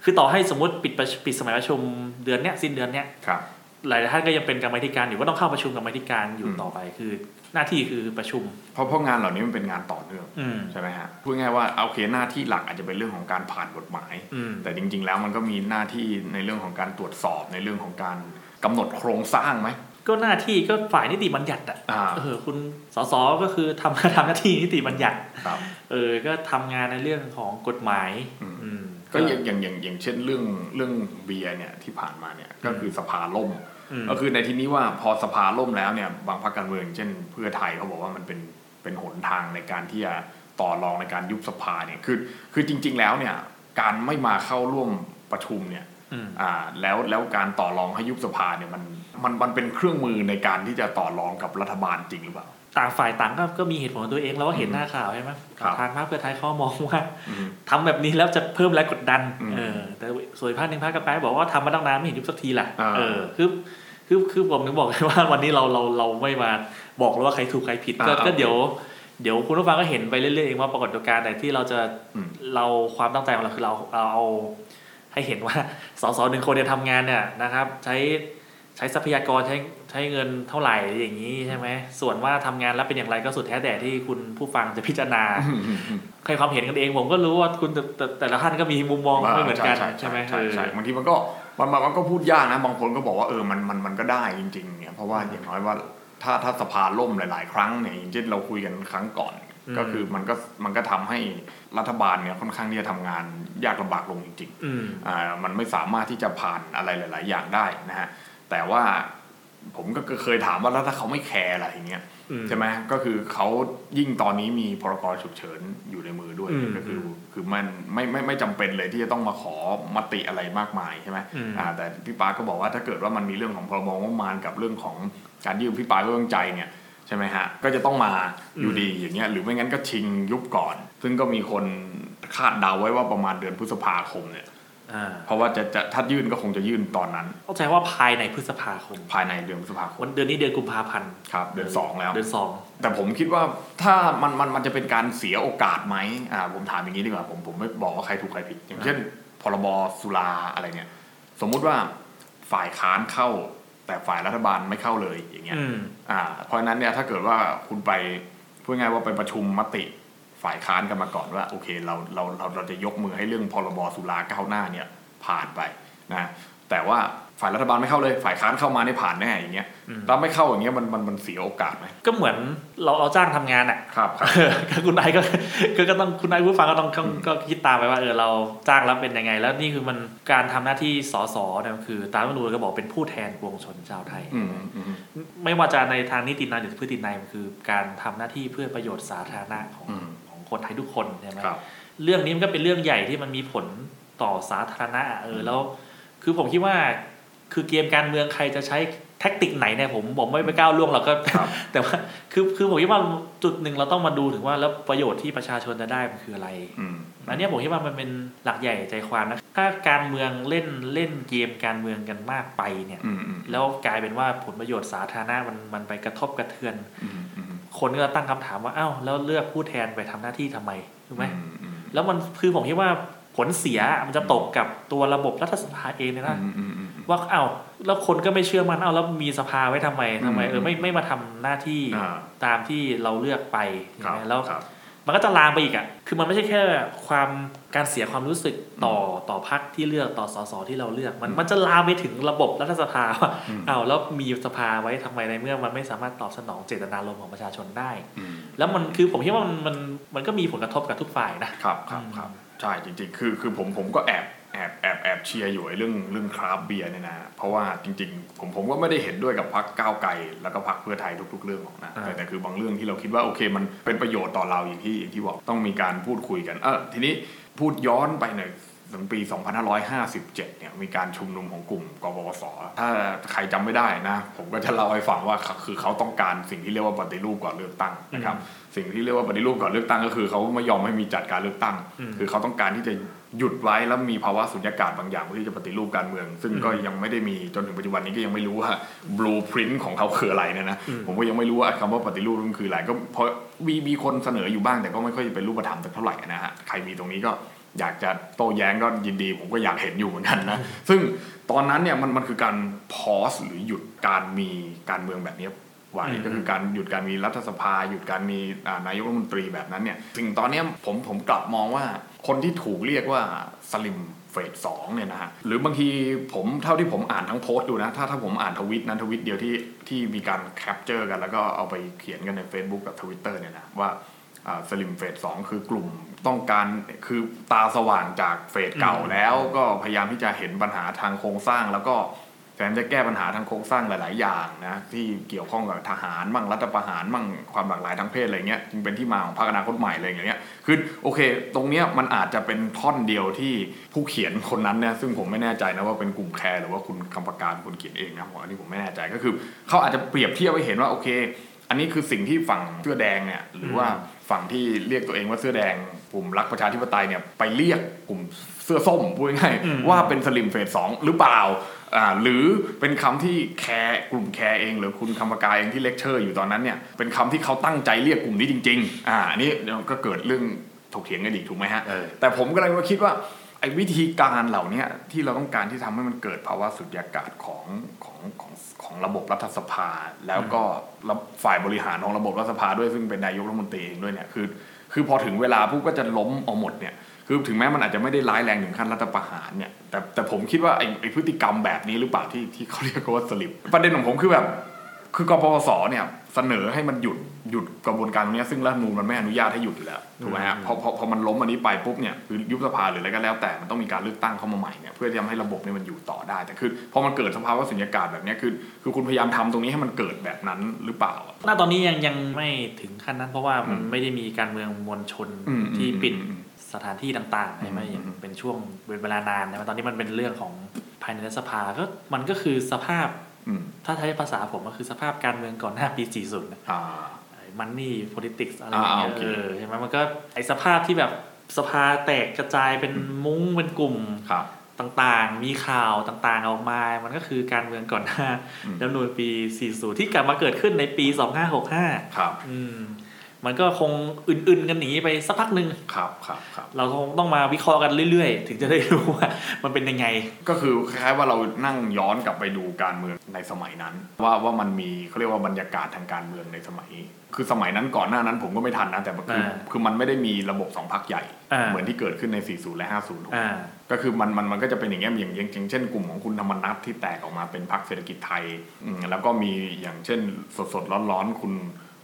B: คือต่อให้สมมติปิดประปิดสมัยประชุมเดือนเนี้ยสิ้นเดือนเนี้ย
A: ครับ
B: หลายท่านก็ยังเป็นกรรมาธิการอยู่ก็ต้องเข้าประชุมกรรมาธิการอยู่
A: อืม
B: ต่อไปคือ หน้าที่คือประชุม
A: เพราะเพราะงานเหล่านี้มันเป็นงานต่อเนื่อง
B: อืม
A: ใช่ไหมฮะพูดง่ายๆว่าโอเคหน้าที่หลักอาจจะเป็นเรื่องของการผ่านกฎหมาย
B: อืม
A: แต่จริง ๆ แล้วมันก็มีหน้าที่ในเรื่องของการตรวจสอบในเรื่องของการกำหนดโครงสร้างไหม
B: ก็หน้าที่ก็ฝ่ายนิติบัญญัติอะ
A: อ่า
B: เออคุณสสก็คือทำทำหน้าที่นิติบัญญัติ
A: ครับ
B: เออก็ทำงานในเรื่องของกฎหมาย
A: อืม
B: อืม
A: ก็อย่างอย่างอย่างอย่างเช่นเรื่องเรื่องเบียร์เนี่ยที่ผ่านมาเนี่ยก็คือสภาล่ม
B: อืม
A: ก็คือในที่นี้ว่าพอสภาล่มแล้วเนี่ยบางพรรคการเมืองเช่น เพื่อไทยเขาบอกว่ามันเป็นเป็นหนทางในการที่จะต่อรองในการยุบสภาเนี่ยคือคือจริง ๆ แล้วเนี่ยการไม่มาเข้าร่วมประชุมเนี่ย
B: อืม
A: อ่าแล้วแล้วการต่อรองให้ยุบสภาเนี่ยมันมันมันเป็นเครื่องมือในการที่จะต่อรองกับรัฐบาลจริงหรือเปล่า
B: ต่างฝ่ายต่างก็ก็มีเหตุผลของตัวเองเราก็เห็นหน้าข่าวใช่ไหม
A: ครับ
B: ทางพรรคเพื่อไทยเขามองว่า
A: อืม
B: ทำแบบนี้แล้วจะเพิ่มแรงกดดัน
A: อืม
B: เออแต่ส่วนอีกภาคหนึ่งภาคกระแปบอกว่าทำมาตั้งนานไม่เห็นยุบสักทีล่ะ
A: อ่า
B: เออคือคือคือผมถึงบอกเลยว่าวันนี้เราเราเราไม่มาบอกเลยว่าใครถูกใครผิดก็
A: อ่า
B: ก็เดี๋ยวเดี๋ยวคุณผู้ฟังก็เห็นไปเรื่อยๆเองว่าปรากฏการณ์ไหนที่เราจะ
A: อืม
B: เราความตั้งใจของเราคือเราเราเอาให้เห็นว่าสสหนึ่งคนเนี่ยทำงานเนี่ยนะครับ ใช้ ใช้ทรัพยากรใช้ใช้เงินเท่าไหร่อย่างนี้ใช่ไหมส่วนว่าทำงานแล้วเป็นอย่างไรก็สุดแท้แต่ที่คุณผู้ฟังจะพิจารณาใครความเห็นกันเองผมก็รู้ว่าคุณแต่แต่แต่ละท่านก็มีมุมมองไม่เหมือนกันใช่ไหม
A: ใช่ใช่
B: เออ
A: บางทีมันก็มันมันมันก็พูดยากนะบางคนก็บอกว่าเออมันมันมันก็ได้จริง ๆ เนี่ยเพราะว่าอย่างน้อยว่าถ้าถ้าสภาล่มหลาย ๆ ครั้งเนี่ยอย่างเช่นเราคุยกันครั้งก่อน
B: อืม
A: ก็คือมันก็มันก็ทำให้รัฐบาลเนี่ยค่อนข้างที่จะทำงานยากลำบากลงจริง
B: อืม
A: ๆอ่ามันไม่สามารถที่จะผ่านอะไรหลาย ๆ อย่างได้นะฮะ แต่ว่าผมก็เคยถามว่าแล้วถ้าเขาไม่แคร์อะไรอย่างเงี้ย
B: อืม
A: ใช่ไหมก็คือเขายิ่งตอนนี้มีพรกฉุกเฉินอยู่ในมือด้วย
B: อืม
A: ก็คือคือมันไม่ไม่ไม่จำเป็นเลยที่จะต้องมาขอมติอะไรมากมายใช่ไหม
B: อืม
A: อ่าแต่พี่ปาก็บอกว่าถ้าเกิดว่ามันมีเรื่องของพรบงบประมาณกับเรื่องของการยื่นพี่ปาไม่ไว้วางใจเนี่ยใช่ไหมฮะก็จะต้องมาอยู่ดีอย่างเงี้ยหรือไม่งั้นก็ชิงยุบก่อน ซึ่งก็มีคนคาดเดาไว้ว่าประมาณเดือนพฤษภาคมเนี่ย
B: อ่า
A: เพราะว่าจะจะถ้ายื่นก็คงจะยื่นตอนนั้น
B: เข้าใจว่าภายในพฤษภาคม
A: ภายในเดือนพฤษภาคม
B: วันเดือนนี้เดือนกุมภาพันธ์
A: ครับ เดือนสองแล้ว
B: เดือนสอง
A: แต่ผมคิดว่าถ้ามันมันมันจะเป็นการเสียโอกาสไหมอ่าผมถามอย่างนี้ดีกว่าผมผมไม่บอกว่าใครถูกใครผิด อย่างเช่น พรบสุราอะไรเนี่ย สมมุติว่าฝ่ายค้านเข้า แต่ฝ่ายรัฐบาลไม่เข้าเลยอย่างเงี้ย
B: อืม
A: อ่าเพราะฉะนั้นเนี่ยถ้าเกิดว่าคุณไปพูดง่ายๆว่าไปประชุมมติ ฝ่ายค้านกันมาก่อนว่าโอเคเราเราเราเราจะยกมือให้เรื่องพรบสุราก้าวหน้าเนี่ยผ่านไปนะแต่ว่าฝ่ายรัฐบาลไม่เข้าเลยฝ่ายค้านเข้ามานี่ผ่านแน่อย่างเงี้ย
B: อืม
A: ถ้าไม่เข้าอย่างเงี้ยมันมันมันเสียโอกาสไหม
B: ก็เหมือนเราเราจ้างทำงานอะ
A: ครับครับ
B: ก็คุณนายก็ก็ก็ต้องคุณนายผู้ฟังก็ต้องก็ก็คิดตามไปว่าเออเราจ้างแล้วเป็นยังไง แล้วนี่คือมันการทำหน้าที่สสเนี่ยมันคือ ตามรัฐธรรมนูญก็บอกเป็นผู้แทนปวงชนชาวไทย
A: อืมอืม
B: ไม่ว่าจะในทางนิตินัยหรือพฤตินัยมันคือ การทำหน้าที่เพื่อประโยชน์สาธารณะของ
A: อืม
B: ของ คนไทยทุกคนใช่ไหม
A: ครับ
B: เรื่องนี้มันก็เป็นเรื่องใหญ่ที่มันมีผลต่อสาธารณะเออแล้ว คือผมคิดว่าคือเกมการเมืองใครจะใช้แท็กติกไหนเนี่ยผมผมไม่ไปก้าวล่วงหรอกก็
A: ครับ
B: แต่ว่าคือคือผมคิดว่าจุดหนึ่งเราต้องมาดูถึงว่าแล้วประโยชน์ที่ประชาชนจะได้มันคืออะไร
A: อืม
B: อันเนี้ยผมคิดว่ามันเป็นหลักใหญ่ใจความนะถ้าการเมืองเล่นเล่นเกมการเมืองกันมากไปเนี่ย
A: อืมอืม
B: แล้วกลายเป็นว่าผลประโยชน์สาธารณะมันมันไปกระทบกระเทือน
A: อืมอืม
B: คนก็ตั้งคำถามว่าอ้าวแล้วเลือกผู้แทนไปทำหน้าที่ทำไมถูกไหม
A: อือืม
B: แล้วมันคือผมคิดว่าผลเสียมันจะตกกับตัวระบบรัฐสภาเองเลยนะ
A: อืมอืมอืม
B: ว่าเอ้าแล้วคนก็ไม่เชื่อมันเอ้าแล้วมีสภาไว้ทำไมทำไมเออไม่
A: อืม
B: ไม่มาทำหน้าที่
A: อ่า
B: ตามที่เราเลือกไป
A: ครับ
B: ใช่ไหมแล้ว
A: ครับ
B: มันก็จะลามไปอีกอะ คือมันไม่ใช่แค่ความการเสียความรู้สึกต่อต่อพรรคที่เลือกต่อสสที่เราเลือก มัน
A: อืม
B: มันจะลามไปถึงระบบรัฐสภาว่า
A: อืม
B: เอ้าแล้วมีสภาไว้ทำไมในเมื่อมันไม่สามารถตอบสนองเจตนารมณ์ของประชาชนได้
A: อืม
B: แล้วมันคือผมคิดว่ามันมันมันก็มีผลกระทบกับทุกฝ่ายนะครับ
A: ครับ
B: อืม
A: ครับใช่จริงๆ คือคือผมผมก็แอบ แอบแอบแอบเชียร์อยู่ไอ้เรื่องเรื่องคราฟต์เบียร์เนี่ยนะ เพราะว่าจริง ๆ ผมผมก็ไม่ได้เห็นด้วยกับพรรคก้าวไกลแล้วก็พรรคเพื่อไทยทุก ๆ เรื่องหรอกนะแต่แต่คือบางเรื่องที่เราคิดว่าโอเคมันเป็นประโยชน์ต่อเราอย่างที่อย่างที่บอกต้องมีการพูดคุยกัน เออทีนี้พูดย้อนไปหน่อยถึงปี 2557 เนี่ยมีการชุมนุมของกลุ่มกปปสถ้าใครจำไม่ได้นะ ผมก็จะเล่าให้ฟังว่าคือเขาต้องการสิ่งที่เรียกว่าปฏิรูปก่อนเลือกตั้งนะครับ สิ่งที่เรียกว่าปฏิรูปก่อนเลือกตั้งก็คือเขาไม่ยอมให้มีจัดการเลือกตั้ง
B: อืม
A: คือเขาต้องการที่จะ หยุดไว้แล้วมีภาวะสุญญากาศบางอย่างเพื่อที่จะปฏิรูปการเมือง ซึ่งก็ยังไม่ได้มีจนถึงปัจจุบันนี้ก็ยังไม่รู้ว่า blueprint ของเขาคืออะไรเนี่ยนะผมก็ยังไม่รู้ว่าคำว่าปฏิรูปมันคืออะไรก็เพราะมีมีคนเสนออยู่บ้างแต่ก็ไม่ค่อยเป็นรูปธรรมสักเท่าไหร่นะฮะใครมีตรงนี้ก็อยากจะโต้แย้งก็ยินดี ผมก็อยากเห็นอยู่เหมือนกันนะซึ่งตอนนั้นเนี่ยมันมันคือการ pause หรือหยุดการมีการเมืองแบบนี้ไว้
B: อืม
A: ก็คือการหยุดการมีรัฐสภา หยุดการมีอ่านายกรัฐมนตรีแบบนั้นเนี่ยสิ่งตอนเนี้ยผมผมกลับมองว่า คนที่ถูกเรียกว่าสลิมเฟสสองเนี่ยนะฮะหรือบางทีผมเท่าที่ผมอ่านทั้งโพสต์ดูนะ ถ้าถ้าผมอ่านทวิตนั้นทวิตเดียวที่ที่มีการ capture กัน แล้วก็เอาไปเขียนกันใน Facebook กับ Twitter เนี่ยนะว่าสลิมเฟสสองคือกลุ่มต้องการคือตาสว่างจากเฟสเก่า
B: อืม
A: แล้วก็พยายามที่จะเห็นปัญหาทางโครงสร้างแล้วก็ แถมจะแก้ปัญหาทางโครงสร้างหลาย ๆ อย่างนะที่เกี่ยวข้องกับทหารมั่งรัฐประหารมั่งความหลากหลายทางเพศอะไรเงี้ยจึงเป็นที่มาของพรรคอนาคตใหม่อะไรอย่างเงี้ยคือโอเค ตรงเนี้ยมันอาจจะเป็นท่อนเดียวที่ผู้เขียนคนนั้นเนี่ยซึ่งผมไม่แน่ใจนะว่าเป็นกลุ่มแคร์หรือว่าคุณคำประการคนเขียนเองนะผมอันนี้ผมไม่แน่ใจก็คือเขาอาจจะเปรียบเทียบให้เห็นว่าโอเค อันนี้คือสิ่งที่ฝั่งเสื้อแดงเนี่ยหรือว่าฝั่งที่เรียกตัวเองว่าเสื้อแดงกลุ่มรักประชาธิปไตยเนี่ยไปเรียกกลุ่มเสื้อส้มพูดง่ายๆ
B: อืม
A: ว่าเป็นสลิมเฟสสองหรือเปล่าอ่า หรือเป็นคำที่แคร์กลุ่มแคร์เอง หรือคุณคำ ผกาเองที่เลคเชอร์อยู่ตอนนั้นเนี่ยเป็นคำที่เขาตั้งใจเรียกกลุ่มนี้จริงๆอ่าอันนี้เดี๋ยวก็เกิดเรื่องถกเถียงกันอีกถูกไหมฮะ
B: เออ
A: แต่ผมก็เลยมาคิดว่าไอ้วิธีการเหล่าเนี้ยที่เราต้องการที่ทำให้มันเกิดภาวะสุญญากาศของของของของระบบรัฐสภา แล้วก็ระฝ่ายบริหารของระบบรัฐสภาด้วยซึ่งเป็นนายกรัฐมนตรีเองด้วยเนี่ยคือ คือพอถึงเวลาปุ๊บก็จะล้มเอาหมดเนี่ย คือถึงแม้มันอาจจะไม่ได้ร้ายแรงถึงขั้นรัฐประหารเนี่ยแต่แต่ผมคิดว่าไอ้ไอ้พฤติกรรมแบบนี้หรือเปล่าที่ที่เขาเรียกว่าสลิปประเด็นของผมคือแบบ คือกปปสเนี่ยเสนอให้มันหยุดหยุดกระบวนการตรงเนี้ยซึ่งรัฐธรรมนูลมันไม่อนุญาตให้หยุดอยู่แล้วถูกไหมฮะพอพอพอมันล้มอันนี้ไปปุ๊บเนี่ยคือยุบสภาหรืออะไรก็แล้วแต่มันต้องมีการเลือกตั้งเข้ามาใหม่เนี่ยเพื่อที่จะทำให้ระบบเนี่ยมันอยู่ต่อได้แต่คือพอมันเกิดสภาวะสุญญากาศแบบเนี้ยคือคือคุณพยายามทำตรงนี้ให้มันเกิดแบบนั้นหรือเปล่า
B: ณตอนนี้ยังยังไม่ถึงขั้นนั้น เพราะว่ามัน
A: อืม
B: ไม่ได้มีการเมืองมวลชน
A: อืม
B: ที่ปิด
A: อืมอืม
B: สถานที่ต่างๆใช่ไหม
A: อืม
B: อย่างเป็นช่วงเป็นเวลานานนะตอนนี้มันเป็นเรื่องของภายในรัฐสภาก็มันก็คือสภาพ
A: อืม
B: ถ้าใช้ภาษาผมก็คือสภาพการเมืองก่อนหน้าปี 40นะ
A: อ่า
B: มันนี่ politics อะไรอย่างเงี้
A: อ่ายโอเค
B: เออใช่ไหมมันก็ไอสภาพที่แบบสภาแตกกระจายเป็นมุ้งเป็นกลุ่ม
A: ครับ
B: ต่างๆ มีข่าวต่างๆออกมา มันก็คือการเมืองก่อนหน้า
A: อืม
B: รัฐธรรมนูญปี 40 ที่กลับมาเกิดขึ้นในปี 2565
A: ครับ
B: อืม มันก็คงอื่นๆกันหนีไปสักพักหนึ่ง
A: ครับครับครับ
B: เราคงต้องมาวิเคราะห์กันเรื่อยๆ ถึงจะได้รู้ว่ามันเป็นยังไง
A: ก็คือคล้ายๆว่าเรานั่งย้อนกลับไปดูการเมืองในสมัยนั้น ว่าว่ามันมีเขาเรียกว่าบรรยากาศทางการเมืองในสมัย คือสมัยนั้นก่อนหน้านั้นผมก็ไม่ทันนะแต่คือ
B: อ่า
A: คือมันไม่ได้มีระบบสองพักใหญ่
B: อ่า
A: เหมือนที่เกิดขึ้นใน 40 และ 50ถูกไหม
B: อ่า
A: ก็คือมันมันมันก็จะเป็นอย่างเงี้ยอย่างอย่างอย่างเช่นกลุ่มของคุณธรรมนัทที่แตกออกมาเป็นพรรคเศรษฐกิจไทยอืมแล้วก็มีอย่างเช่นสดสดๆร้อนๆคุณ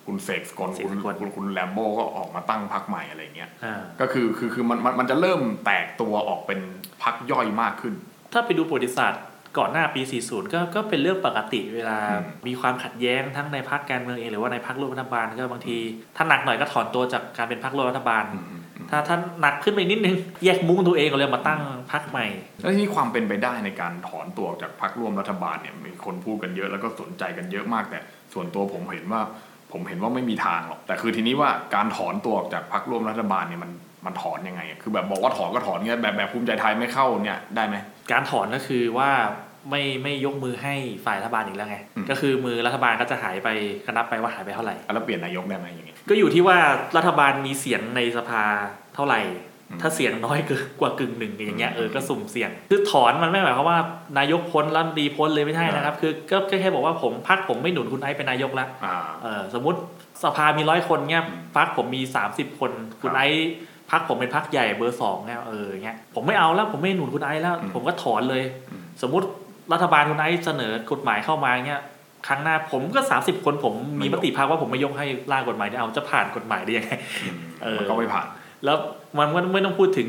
A: คุณเสกสกล
B: เสก
A: คุณ
B: สกล
A: คุณคุณแลมโบ้ก็ออกมาตั้งพรรคใหม่อะไรเงี้ย
B: อ่า
A: ก็คือคือคือมันมันมันจะเริ่มแตกตัวออกเป็นพรรคย่อยมากขึ้น
B: ถ้าไปดูประวัติศาสตร์ก่อนหน้าปี 40 ก็ก็เป็นเรื่องปกติเวลา
A: อืม
B: มีความขัดแย้งทั้งในพรรคการเมืองเอง หรือว่าในพรรคร่วมรัฐบาลก็บางที ถ้าหนักหน่อยก็ถอนตัวจากการเป็นพรรคร่วมรัฐบาล
A: อืมอืมอืม
B: ถ้าถ้าหนักขึ้นไปนิดนึง แยกมุ้งตัวเองก็เลยมาตั้งพรรคใหม่
A: แล้วทีนี้ความเป็นไปได้ในการถอนตัวออกจากพรรคร่วมรัฐบาลเนี่ยมีคนพูดกันเยอะแล้วก็สนใจกันเยอะมากแต่ ส่วนตัวผมเห็นว่า ผมเห็นว่าไม่มีทางหรอก แต่คือทีนี้ว่าการถอนตัวออกจากพรรคร่วมรัฐบาลเนี่ยมันมันถอนยังไงอะคือแบบบอกว่าถอนก็ถอนเงี้ยแบบแบบภูมิใจไทยไม่เข้าเนี่ยได้ไหม
B: การถอนก็คือว่าไม่ไม่ยกมือให้ฝ่ายรัฐบาลอีกแล้วไง
A: อืม
B: ก็คือมือรัฐบาลก็จะหายไปก็นับไปว่าหายไปเท่าไหร่
A: แล้วเปลี่ยนนายกได้ไหมอย่างเงี้ย
B: ก็อยู่ที่ว่ารัฐบาลมีเสียงในสภาเท่าไหร่ ถ้าเสียงน้อยเกินกว่ากึ่งหนึ่งอย่างเงี้ยเออก็สุ่มเสี่ยง คือถอนมันไม่หมายความว่านายกพ้นรัฐมนตรีพ้นเลยไม่ใช่นะครับ คือก็แค่บอกว่าผมพักผมไม่หนุนคุณไอซ์เป็นนายกละ
A: อ่า
B: เออสมมติสภามีร้อยคนเงี้ยพักผมมี 30 คนคุณไอซ์พักผมเป็นพักใหญ่เบอร์สองเนี่ยเออเงี้ยผมไม่เอาแล้วผมไม่หนุนคุณไอซ์แล้ว ผมก็ถอนเลย สมมุติรัฐบาลคุณไอซ์เสนอกฎหมายเข้ามาเงี้ยครั้งหน้าผมก็ 30 คนผมมีมติพักว่าผมไม่ยกให้ร่างกฎหมายเนี่ยเอาจะผ่านกฎหมายได้ยังไงเออ
A: มันก็ไม่ผ่าน
B: แล้ว มันก็ไม่ต้องพูดถึง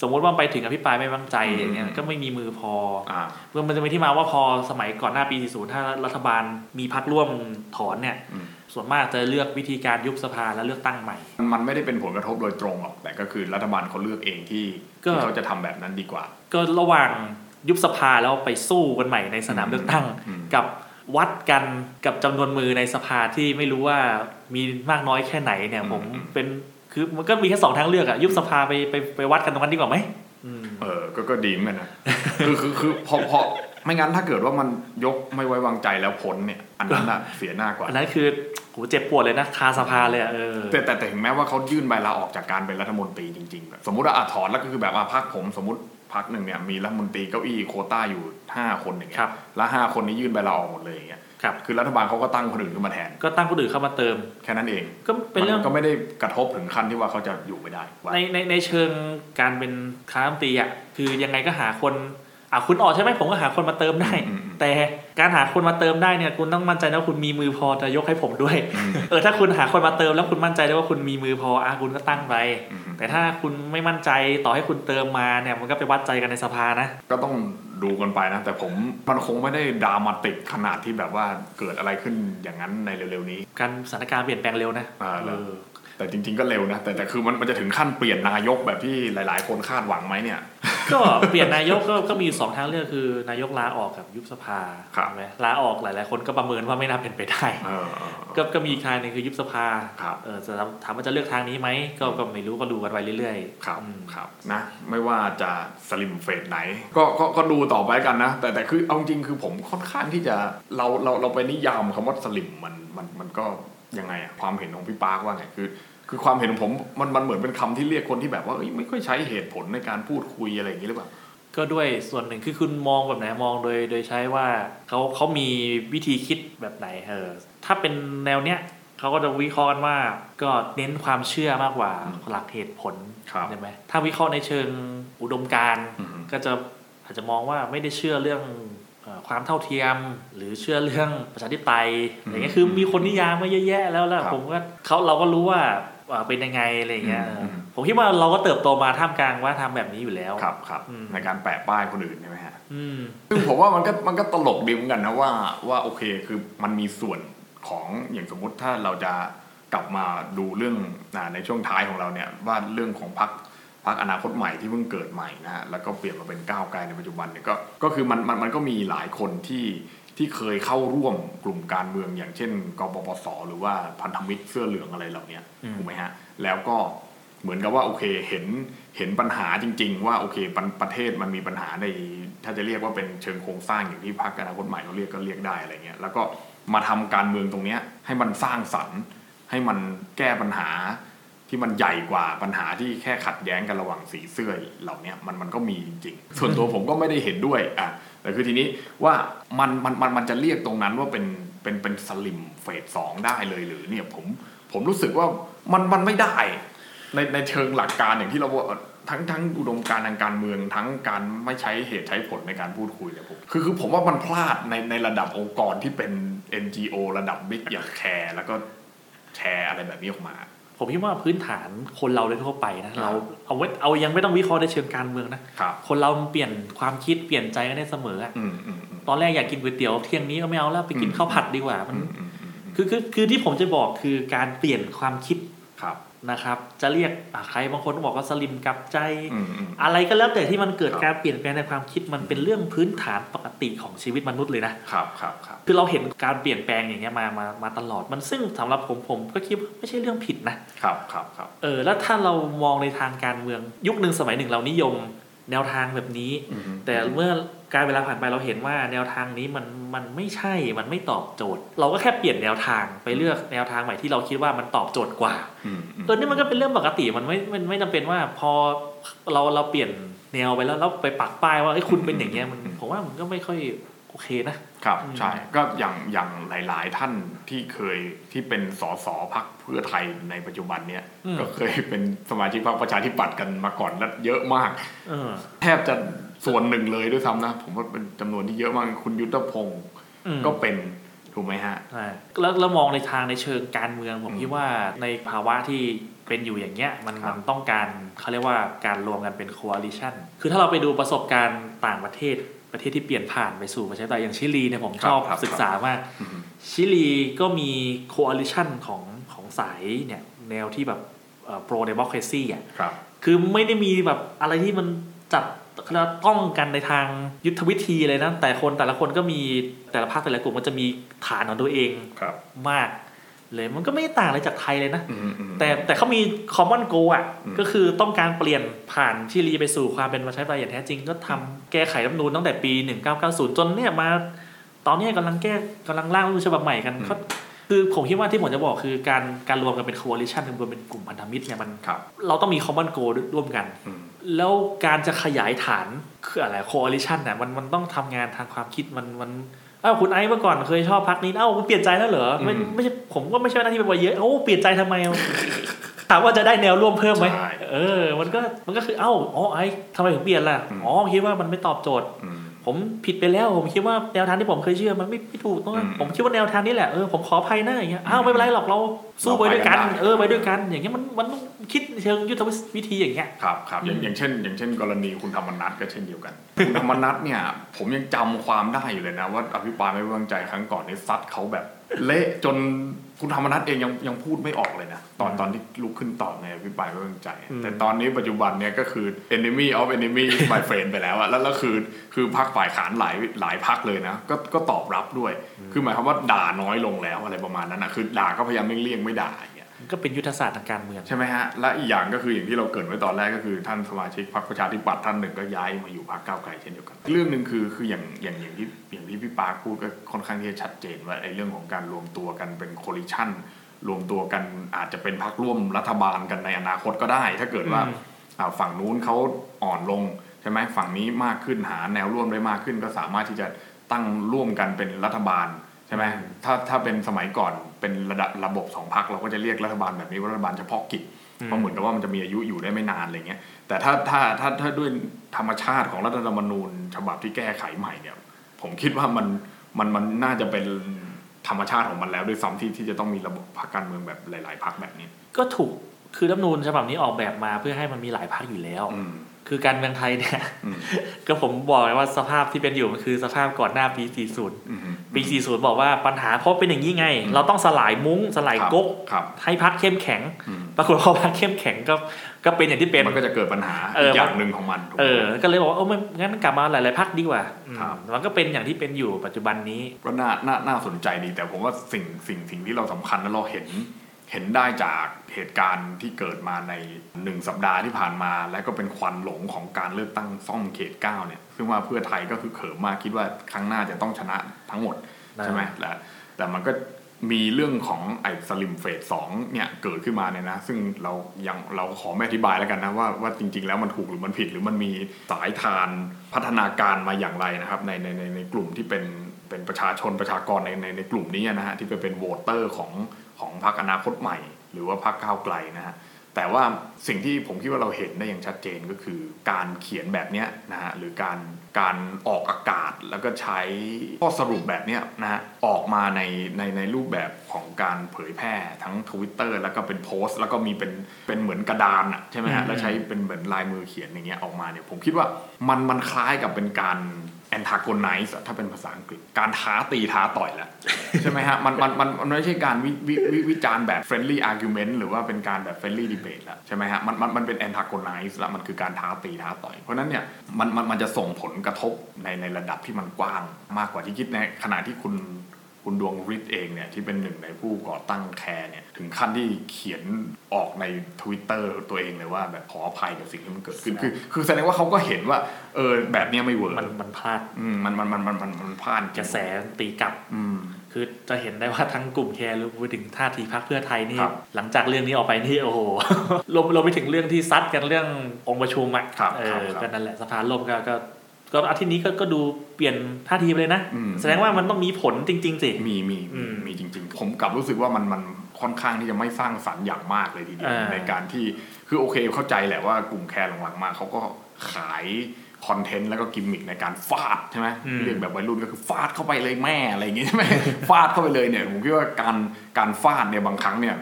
B: สมมติว่าไปถึงอภิปรายไม่ไว้วางใจอย่างเงี้ย
A: อืม
B: ก็ไม่มีมือพอ
A: อ่า
B: เมื่อมันจะมีที่มาว่าพอสมัยก่อนหน้าปี 40 ถ้ารัฐบาลมีพักร่วมถอนเนี่ย
A: อืม
B: ส่วนมากจะเลือกวิธีการยุบสภาแล้วเลือกตั้งใหม่
A: มันไม่ได้เป็นผลกระทบโดยตรงหรอก แต่ก็คือรัฐบาลเขาเลือกเองที่
B: ก็
A: ที่เขาจะทำแบบนั้นดีกว่า
B: ก็ระหว่างยุบสภาแล้วไปสู้กันใหม่ในสนามเลือกตั้ง
A: อืม
B: กับวัดกันกับจำนวนมือในสภาที่ไม่รู้ว่ามีมากน้อยแค่ไหนเนี่ย
A: อืม
B: ผมเป็น คือมันก็มีแค่สองทางเลือกอะยุบสภาไปไปไปวัดกันตรงนั้นดีกว่าไหมอืม
A: เออก็ก็ดีเหมือนกันนะคือคือคือพอพอไม่งั้นถ้าเกิดว่ามันยกไม่ไว้วางใจแล้วพ้นเนี่ย อันนั้นอะเสียหน้ากว่า
B: อันนั้นคือโหเจ็บปวดเลยนะคาสภาเลยอะเออ
A: แต่แต่แต่ถึงแม้ว่าเขายื่นใบลาออกจากการเป็นรัฐมนตรีจริงๆแบบสมมติว่าอาถอนแล้วก็คือแบบว่าพักผมสมมติพักหนึ่งเนี่ยมีรัฐมนตรีเก้าอี้โควต้าอยู่ห้าคนอย่างเงี้
B: ครั
A: ย
B: บ
A: แล้วห้าคนนี้ยื่นใบลาออกหมดเลยอย่างเงี้ย
B: ครับ
A: คือรัฐบาลเขาก็ตั้งคนอื่นขึ้นมาแทน
B: ก็ตั้งคนอื่นเข้ามาเติม
A: แค่นั้นเอง
B: ก็เป็นเรื่อง
A: มัก็ไม่ได้กระทบถึงขั้นที่ว่าเขาจะอยู่ไม่ได้ว่า
B: ในในในเชิงการเป็นค้ารัฐมนตรีอะคือยังไงก็หาคนอะคุณออกใช่ไหมผมก็หาคนมาเติมได้
A: อืมอืม
B: แต่การหาคนมาเติมได้เนี่ยคุณต้องมั่นใจนะว่าคุณมีมือพอจะยกให้ผมด้วย
A: อืม
B: เออถ้าคุณหาคนมาเติมแล้วคุณมั่นใจได้ว่าคุณมีมือพออะคุณก็ตั้งไป
A: อืม
B: แต่ถ้าคุณไม่มั่นใจต่อให้คุณเติมมาเนี่ยมันก็ไปวัดใจกันในสภานะ
A: ก็ต้อง ดูกันไปนะ แต่ผมมันคงไม่ได้ดรามาติกขนาดที่แบบว่าเกิดอะไรขึ้นอย่างนั้นในเร็วๆนี้
B: การสถานการณ์เปลี่ยนแปลงเร็วนะ
A: อ่า
B: เออ
A: แต่จริง ๆก็เร็วนะแต่แต่คือมันมันจะถึงขั้นเปลี่ยนนายกแบบที่หลาย ๆ คนคาดหวังไหมเนี่ย
B: ก็เปลี่ยนนายกก็ก็มีอยู่สองทางเลือกคือนายกลาออกกับยุบสภา
A: ครับ
B: ใช่ไหมลาออกหลาย ๆ คนก็ประเมินว่าไม่น่าเป็นไปได้
A: เออเออ
B: ก็ก็มีอีกทางหนึงคือยุบสภา
A: ครับ
B: เออจะถามว่าจะเลือกทางนี้ไหมก็ก็ไม่รู้ก็ดูกันไปเรื่อย ๆ
A: ครับ
B: อืม
A: ครับนะ ไม่ว่าจะสลิมเฟสไหน ก็ก็ก็ดูต่อไปกันนะ แต่แต่คือเอาจริงคือผมค่อนข้างที่จะเราเราเราไปนิยามคำว่าสลิมมันมันมันก็ ยังไงอะความเห็นของพี่ปาร์คว่าไงคือคือความเห็นของผมมันมันเหมือนเป็นคำที่เรียกคนที่แบบว่าเอ้ยไม่ค่อยใช้เหตุผลในการพูดคุยอะไรอย่างนี้หรือเปล่า
B: ก็ด้วยส่วนหนึ่งคือคุณมองแบบไหนมองโดยโดยใช้ว่าเขาเขามีวิธีคิดแบบไหนเออถ้าเป็นแนวเนี้ยเขาก็จะวิเคราะห์กันว่าก็เน้นความเชื่อมากกว่า
A: อืม
B: หลักเหตุผล
A: ครับ
B: ใช่ไหมถ้าวิเคราะห์ในเชิงอุดมการณ์
A: อืม
B: ก็จะอาจจะมองว่าไม่ได้เชื่อเรื่องเอ่อ ความเท่าเทียม หรือเชื่อเรื่องประชาธิปไตยอย่างเงี้ยคือมีคนนิยามมาเยอะแยะแล้วแล้ว
A: ครับ
B: ผมก็เขาเราก็รู้ว่าเอ่อเป็นยังไงอะไรอย่างเงี้ย
A: อืม
B: เออผมคิดว่าเราก็เติบโตมาท่ามกลางว่าทำแบบนี้อยู่แล้ว
A: ครับครับ
B: อืม
A: ในการแปะป้ายคนอื่นใช่ไหมฮะ
B: อืม
A: ซึ่งผมว่ามันก็มันก็ตลกดีเหมือนกันนะว่าว่าโอเคคือมันมีส่วนของอย่างสมมุติถ้าเราจะกลับมาดูเรื่องอ่าในช่วงท้ายของเราเนี่ยว่าเรื่องของพัก พักอนาคตใหม่ที่เพิ่งเกิดใหม่นะฮะแล้วก็เปลี่ยนมาเป็นก้าวไกลในปัจจุบันเนี่ยก็ก็คือมันมันมันก็มีหลายคนที่ที่เคยเข้าร่วมกลุ่มการเมืองอย่างเช่นกปปส หรือว่าพันธมิตรเสื้อเหลืองอะไรเหล่าเนี้ย
B: อืม
A: ถูกไหมฮะแล้วก็เหมือนกับว่าโอเคเห็นเห็นปัญหาจริง ๆ ว่าโอเคประประเทศมันมีปัญหาในถ้าจะเรียกว่าเป็นเชิงโครงสร้างอย่างที่พรรคอนาคตใหม่เขาเรียกก็เรียกได้อะไรเงี้ยแล้วก็มาทำการเมืองตรงเนี้ยให้มันสร้างสรรค์ให้มันแก้ปัญหา ที่มันใหญ่กว่าปัญหาที่แค่ขัดแย้งกันระหว่างสีเสื้อเหล่าเนี้ยมันมันก็มีจริงๆส่วนตัวผมก็ไม่ได้เห็นด้วยอะแต่คือทีนี้ว่ามันมันมันมันจะเรียกตรงนั้นว่าเป็นเป็นเป็นสลิมเฟสสองได้เลยหรือเนี่ยผมผมรู้สึกว่ามันมันไม่ได้ ในในเชิงหลักการอย่างที่เราว่าทั้งทั้งอุดมการณ์ทางการเมืองทั้งการไม่ใช้เหตุใช้ผลในการพูดคุยเนี่ยผมคือคือผมว่ามันพลาดในในระดับองค์กรที่เป็น NGO ระดับบิ๊กอย่างแคร์แล้วก็แชร์อะไรแบบนี้ออกมา
B: ผมคิดว่าพื้นฐานคนเราโดยทั่วไปนะ
A: ครับ
B: เราเอาไว้เอายังไม่ต้องวิเคราะห์ในเชิงการเมืองนะครับคนเรามันเปลี่ยนความคิดเปลี่ยนใจกันได้เสมออะ
A: อืมอืมอืม
B: ตอนแรกอยากกินก๋วยเตี๋ยวเที่ยงนี้ก็ไม่เอาแล้วไปกิน
A: อืม
B: ข้าวผัดดีกว่ามัน
A: อืมอืมอืมอืม
B: คือคือคือที่ผมจะบอกคือการเปลี่ยนความคิด
A: ครับ
B: นะครับ จะเรียกอะใครบางคนก็บอกว่าสลิมกลับใจ
A: อืมอืม
B: อะไรก็แล้วแต่ที่มันเกิด
A: ครับ
B: การเปลี่ยนแปลงในความคิดมันเป็นเรื่องพื้นฐานปกติของชีวิตมนุษย์เลยนะ
A: ครับครับครับ
B: คือเราเห็นการเปลี่ยนแปลงอย่างเงี้ยมามามาตลอดมันซึ่งสำหรับผมผมก็คิดว่าไม่ใช่เรื่องผิดนะ
A: ครับครับครับ
B: เออแล้วถ้าเรามองในทางการเมืองยุคหนึ่งสมัยหนึ่งเรานิยมแนวทางแบบนี้
A: อืม
B: แต่เมื่อ การเวลาผ่านไปเราเห็นว่าแนวทางนี้มันมันไม่ใช่ มันไม่ตอบโจทย์ เราก็แค่เปลี่ยนแนวทางไปเลือกแนวทางใหม่ที่เราคิดว่ามันตอบโจทย์กว่า
A: อืมอืม
B: ตัวนี้มันก็เป็นเรื่องปกติมันไม่มันไม่จำเป็นว่าพอเราเราเปลี่ยนแนวไปแล้วแล้วไปปักป้ายว่าไอ้ยคุณเป็นอย่างเงี้ยมันผมว่ามันก็ไม่ค่อยโอเคนะ
A: ครับ
B: อืม
A: ใช่ก็อย่างอย่างหลาย ๆ ท่านที่เคยที่เป็นสสพักเพื่อไทยในปัจจุบันเนี่ย
B: อืม
A: ก็เคยเป็นสมาชิกพรรคประชาธิปัตย์กันมาก่อนและเยอะมาก
B: เออ
A: แทบจะ ส่วนหนึ่งเลยด้วยซ้ำนะ ผมว่าเป็นจำนวนที่เยอะมากคุณยุทธพงศ์
B: อืม
A: ก็เป็นถูกไหมฮะ
B: ใช่แล้วแล้วมองในทางในเชิงการเมืองผม
A: อืม
B: คิดว่าในภาวะที่เป็นอยู่อย่างเงี้ยมัน
A: ครับ
B: มันต้องการเขาเรียกว่าการรวมกันเป็น coalition คือถ้าเราไปดูประสบการณ์ต่างประเทศประเทศที่เปลี่ยนผ่านไปสู่ประชาธิปไตยอย่างชิลีเนี่ยผมชอบ
A: ครับ
B: ศึกษามาก
A: อืม
B: ชิลีก็มี coalition ของของสายเนี่ยแนวที่แบบเอ่อ pro democracy อะ
A: ครับ
B: คือไม่ได้มีแบบอะไรที่มันจับ เราต้องกันในทางยุทธวิธีเลยนะ แต่คนแต่ละคนก็มีแต่ละภาคแต่ละกลุ่มมันจะมีฐานของตัวเอง
A: ครับ
B: มาก เลยมันก็ไม่ได้ต่างอะไรจากไทยเลยนะ
A: อืมอืม
B: แต่แต่เขามี common goal อะ
A: อืม
B: ก็คือต้องการเปลี่ยนผ่านชิลีไปสู่ความเป็นประชาธิปไตยอย่างแท้จริง ก็ทำแก้ไขรัฐธรรมนูญตั้งแต่ปี 1990 จนเนี่ยมา ตอนเนี้ยกำลังแก้กำลังร่างรัฐธรรมนูญฉบับใหม่กันเขาคือผมคิดว่าที่ผมจะบอกคือการการรวมกันเป็น coalition รวมเป็นกลุ่มพันธมิตรเนี่ยมัน
A: ครับ
B: เราต้องมี common goal ร่วมกัน
A: อืม
B: แล้วการจะขยายฐานคืออะไร coalition เนี่ยมันมันต้องทำงานทางความคิดมันมันอ้าวคุณไอ้เมื่อก่อนเคยชอบพักนี้เอ้าคุณเปลี่ยนใจแล้วเหรอไม่
A: อืม
B: ไม่ใช่ผมก็ไม่ใช่ว่าหน้าที่เป็นวัยเยอะเอ้าเปลี่ยนใจทำไมถามว่าจะได้แนวร่วมเพิ่มไหม
A: ใช่
B: เออ มันก็มันก็คือเอ้าอ๋อไอ้ทำไมถึงเปลี่ยนล่ะ
A: อืม
B: อ๋อคิดว่ามันไม่ตอบโจทย์
A: อืม
B: ผมผิดไปแล้ว ผมคิดว่าแนวทางที่ผมเคยเชื่อมันไม่ไม่ถูกต้อง
A: อืม
B: ผมคิดว่าแนวทางนี้แหละเออผมขออภัยนะอย่างเงี้ยอ้าวไม่เป็นไรหรอกเราสู้ไปด้วยกัน
A: เราไปกันได้
B: เออไปด้วยกัน อย่างเงี้ยมันมันต้องคิดเชิงยุทธวิธีอย่างเงี้ย
A: ครับครับอย่าง
B: อืม
A: อย่างเช่น อย่างเช่น กรณีคุณธรรมนัทก็เช่นเดียวกันคุณธรรมนัทเนี่ย ผมยังจำความได้อยู่เลยนะว่าอภิปรายไม่ไว้วางใจครั้งก่อนนี่ซัดเขาแบบเละจน คุณธรรมนัทเองยังยังพูดไม่ออกเลยนะ ตอนตอนที่ลุกขึ้นตอบในอภิปรายไม่ไว้วางใจ
B: อืม
A: แต่ตอนนี้ปัจจุบันเนี่ยก็คือ enemy of enemy is my friend ไปแล้วอะแล้วแล้วคือคือพรรคฝ่ายขานหลายหลายพรรคเลยนะ ก็ก็ตอบรับด้วย คือหมายความว่าด่าน้อยลงแล้วอะไรประมาณนั้นนะคือด่าก็พยายามเลี่ยงๆไม่ด่า
B: ก็เป็นยุทธศาสตร์ทางการเมือง
A: ใช่ไหมฮะ และอีกอย่างก็คืออย่างที่เราเกิดไว้ตอนแรกก็คือท่านสมาชิกพรรคประชาธิปัตย์ท่านหนึ่งก็ย้ายมาอยู่พรรคก้าวไกลเช่นเดียวกัน เรื่องหนึ่งคือคืออย่างอย่างอย่างที่อย่างที่พี่ปาพูดก็ค่อนข้างที่จะชัดเจนว่าไอ้เรื่องของการรวมตัวกันเป็นโคลิชันรวมตัวกันอาจจะเป็นพรรคร่วมรัฐบาลกันในอนาคตก็ได้ ถ้าเกิดว่าฝั่งนู้นเขาอ่อนลงใช่ไหมฝั่งนี้มากขึ้นหาแนวร่วมได้มากขึ้น ก็สามารถที่จะตั้งร่วมกันเป็นรัฐบาลใช่ไหมถ้าถ้าเป็นสมัยก่อน เป็นระดับระบบสองพรรคเราก็จะเรียกรัฐบาลแบบนี้ว่ารัฐบาลเฉพาะกิจเพราะเหมือนกับว่ามันจะมีอายุอยู่ได้ไม่นานอะไรเงี้ยแต่ถ้าถ้าถ้าถ้าด้วยธรรมชาติของรัฐธรรมนูญ ฉบับที่แก้ไขใหม่เนี่ย ผมคิดว่ามันมันมันน่าจะเป็นธรรมชาติของมันแล้วด้วยซ้ำที่ที่จะต้องมีระบบพรรคการเมืองแบบหลาย ๆพรรคแบบนี้
B: ก็ถูกคือรัฐธรรมนูญฉบับนี้ออกแบบมาเพื่อให้มันมีหลายพรรคอยู่แล้ว
A: อืม
B: คือการเมืองไทยเนี่ย
A: อืม
B: ก็ผมบอกไงว่าสภาพที่เป็นอยู่มันคือสภาพก่อนหน้าปี 40
A: อืม
B: ปี 40 บอกว่าปัญหาเพราะเป็นอย่างนี้ไง เราต้องสลายมุ้งสลาย
A: ครับ
B: ก๊ก
A: ครับ
B: ให้พักเข้มแข็ง
A: อืม
B: ปรากฏพอพักเข้มแข็งก็ก็เป็นอย่างที่เป็น
A: มันก็จะเกิดปัญหา
B: เออ
A: อีกอย่างหนึ่งของมันถูกไหม
B: เออ ก็เลยบอกว่าเออไม่งั้นกลับมาหลายๆพักดีกว่าอืม
A: ครับ
B: มันก็เป็นอย่างที่เป็นอยู่ปัจจุบันนี้
A: ก็น่าน่าน่าสนใจดีแต่ผมว่าสิ่งสิ่งสิ่งที่เราสำคัญและเราเห็น เห็นได้จากเหตุการณ์ที่เกิดมาในหนึ่งสัปดาห์ที่ผ่านมา และก็เป็นควันหลงของการเลือกตั้งซ่อมเขตเก้าเนี่ยซึ่งว่าเพื่อไทยก็คือเหิมมากคิดว่าครั้งหน้าจะต้องชนะทั้งหมดใช่ไหมแต่แต่มันก็มีเรื่องของไอ้สลิมเฟสสองเนี่ยเกิดขึ้นมาเนี่ยนะ ซึ่งเรายังเราขอไม่อธิบายแล้วกันนะว่าว่าจริง ๆ แล้วมันถูกหรือมันผิดหรือมันมีสายธารพัฒนาการมาอย่างไรนะครับ ในในในในกลุ่มที่เป็นเป็นประชาชนประชากรในในในกลุ่มนี้นะฮะที่ไปเป็น voter ของ ของพรรคอนาคตใหม่ หรือว่าพรรคก้าวไกลนะฮะแต่ว่าสิ่งที่ผมคิดว่าเราเห็นได้อย่างชัดเจนก็คือ การเขียนแบบเนี้ยนะฮะหรือการการออกอากาศแล้วก็ใช้ข้อสรุปแบบเนี้ยนะฮะออกมาในในในรูปแบบของการเผยแพร่ทั้ง Twitter แล้วก็เป็นโพสต์ แล้วก็มีเป็นเป็นเหมือนกระดานอะใช่ไหม
B: อื
A: ฮะ
B: ม
A: แล้วใช้เป็นเหมือนลายมือเขียนอย่างเงี้ยออกมาเนี่ยผมคิดว่ามันมันคล้ายกับเป็นการ antagonize อะถ้าเป็นภาษาอังกฤษ การท้าตีท้าต่อยแล้วใช่ไหมฮะ มันมันมันมันไม่ใช่การวิวิวิวิจารณ์แบบ friendly argument หรือว่าเป็นการแบบ friendly debate แล้วใช่ไหมฮะ มันมันมันเป็น antagonize แล้วมันคือการท้าตีท้าต่อย เพราะฉะนั้นเนี่ยมันมันมันจะส่งผลกระทบในในระดับที่มันกว้างมากกว่าที่คิดในขณะที่คุณคุณดวงฤทธิ์เองเนี่ยที่เป็นหนึ่งในผู้ก่อตั้งแคร์เนี่ย ถึงขั้นที่เขียนออกใน Twitter ตัวเองเลยว่าแบบขออภัยกับสิ่งที่มันเกิดขึ้นคือ คือแสดงว่าเขาก็เห็นว่า เออแบบเนี้ยไม่ work
B: มันมันพลาด
A: อืมมันมันมันมันมันมันพลาดจ
B: ก
A: ง
B: ระแสตีกลับ
A: อืม
B: คือจะเห็นได้ว่าทั้งกลุ่มแคร์รวมไปถึงท่าทีพักเพื่อไทยนี่
A: ครับ
B: หลังจากเรื่องนี้ออกไปนี่โอ้โหรวมรวมไปถึงเรื่องที่ซัดกันเรื่ององค์ประชุมอะ
A: ครับ
B: เอ
A: ครับ
B: อ
A: ครับ
B: ก็นั่นแหละสภาล่มก็ ก็ก็อาทิตย์นี้ก็ก็ดูเปลี่ยนท่าทีไปเลยนะ
A: อืม
B: แสดงว่ามันต้องมีผลจริง ๆ สิ
A: มีมี
B: อื
A: มี
B: ม
A: มีจริง ๆ ผมกลับรู้สึกว่ามันมันค่อนข้างที่จะไม่สร้างสรรค์อย่างมากเลยทีเดียว
B: อ่า
A: ในการที่คือโอเคเข้าใจแหละว่ากลุ่มแคร์หลังๆมาเขาก็ขายคอนเทนต์แล้วก็กิมมิคในการฟาดใช่ไหมเรียกแบบวัยรุ่นก็คือฟาดเข้าไปเลยแม่อะไรอย่างงี้ใช่ไหมฟาดเข้าไปเลยเนี่ยผมคิดว่าการการฟาดเนี่ยบางครั้งเนี่ย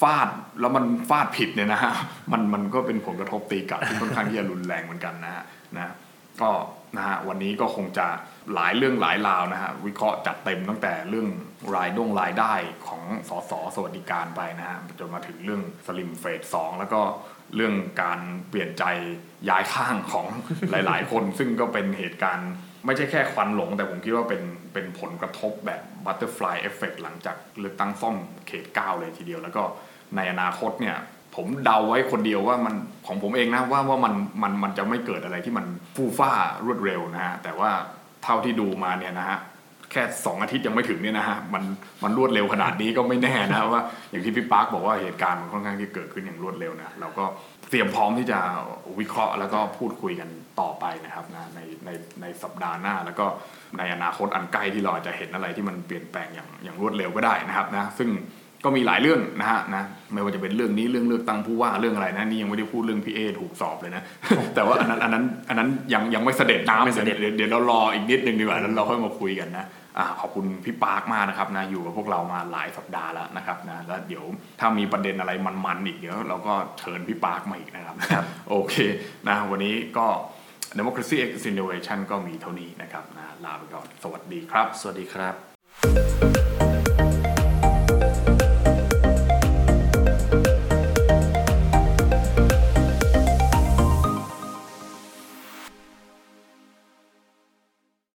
A: ฟาดแล้วมันฟาดผิดเนี่ยนะฮะมันมันก็เป็นผลกระทบตีกลับที่ค่อนข้างที่จะรุนแรงเหมือนกันนะฮะนะ ก็นะฮะวันนี้ก็คงจะหลายเรื่องหลายราวนะฮะวิเคราะห์จัดเต็มตั้งแต่เรื่องรายด้งรายได้ของสสสวัสดิการไปนะฮะจนมาถึงเรื่องสลิมเฟสสองแล้วก็เรื่องการเปลี่ยนใจย้ายข้างของหลาย ๆ คน ซึ่งก็เป็นเหตุการณ์ไม่ใช่แค่ควันหลง แต่ผมคิดว่าเป็นเป็นผลกระทบแบบ butterfly effect หลังจากเลือกตั้งซ่อมเขต 9 เลยทีเดียว แล้วก็ในอนาคตเนี่ย ผมเดาไว้คนเดียวว่ามันของผมเองนะว่าว่ามันมันมันจะไม่เกิดอะไรที่มันฟู่ฟ่ารวดเร็วนะฮะแต่ว่าเท่าที่ดูมาเนี่ยนะฮะแค่สองอาทิตย์ยังไม่ถึงเนี่ยนะฮะมันมันรวดเร็วขนาดนี้ก็ไม่แน่นะว่าอย่างที่พี่ปาร์คบอกว่าเหตุการณ์มันค่อนข้างที่เกิดขึ้นอย่างรวดเร็วนะเราก็เตรียมพร้อมที่จะวิเคราะห์แล้วก็พูดคุยกันต่อไปนะครับนะในในในสัปดาห์หน้า แล้วก็ในอนาคตอันใกล้ที่เราจะเห็นอะไรที่มันเปลี่ยนแปลงอย่างอย่างรวดเร็วก็ได้นะครับนะซึ่ง ก็มีหลายเรื่องนะฮะนะไม่ว่าจะเป็นเรื่องนี้เรื่องเลือกตั้งผู้ว่าเรื่องอะไรนะนี่ยังไม่ได้พูดเรื่องพี่เอถูกสอบเลยนะ แต่ว่าอันนั้นอันนั้นอันนั้นยังยังไม่เสด็จน้ำ
B: ไม่เสด็จ
A: เดี๋ยวเดี๋ยวเรารออีกนิดนึงดีกว่าแล้วเราค่อยมาคุยกันนะอ่าขอบคุณพี่ปาร์คมากนะครับนะอยู่กับพวกเรามาหลายสัปดาห์แล้วนะครับนะแล้วเดี๋ยวถ้ามีประเด็นอะไรมันๆอีกเดี๋ยวเราก็เชิญพี่ปาร์คมาอีกนะครับโอเคนะวันนี้ก็ Democracy X Innovation ก็มีเท่านี้นะครับนะลาไปก่อน สวัสดีครับ
B: สวัสดีครับ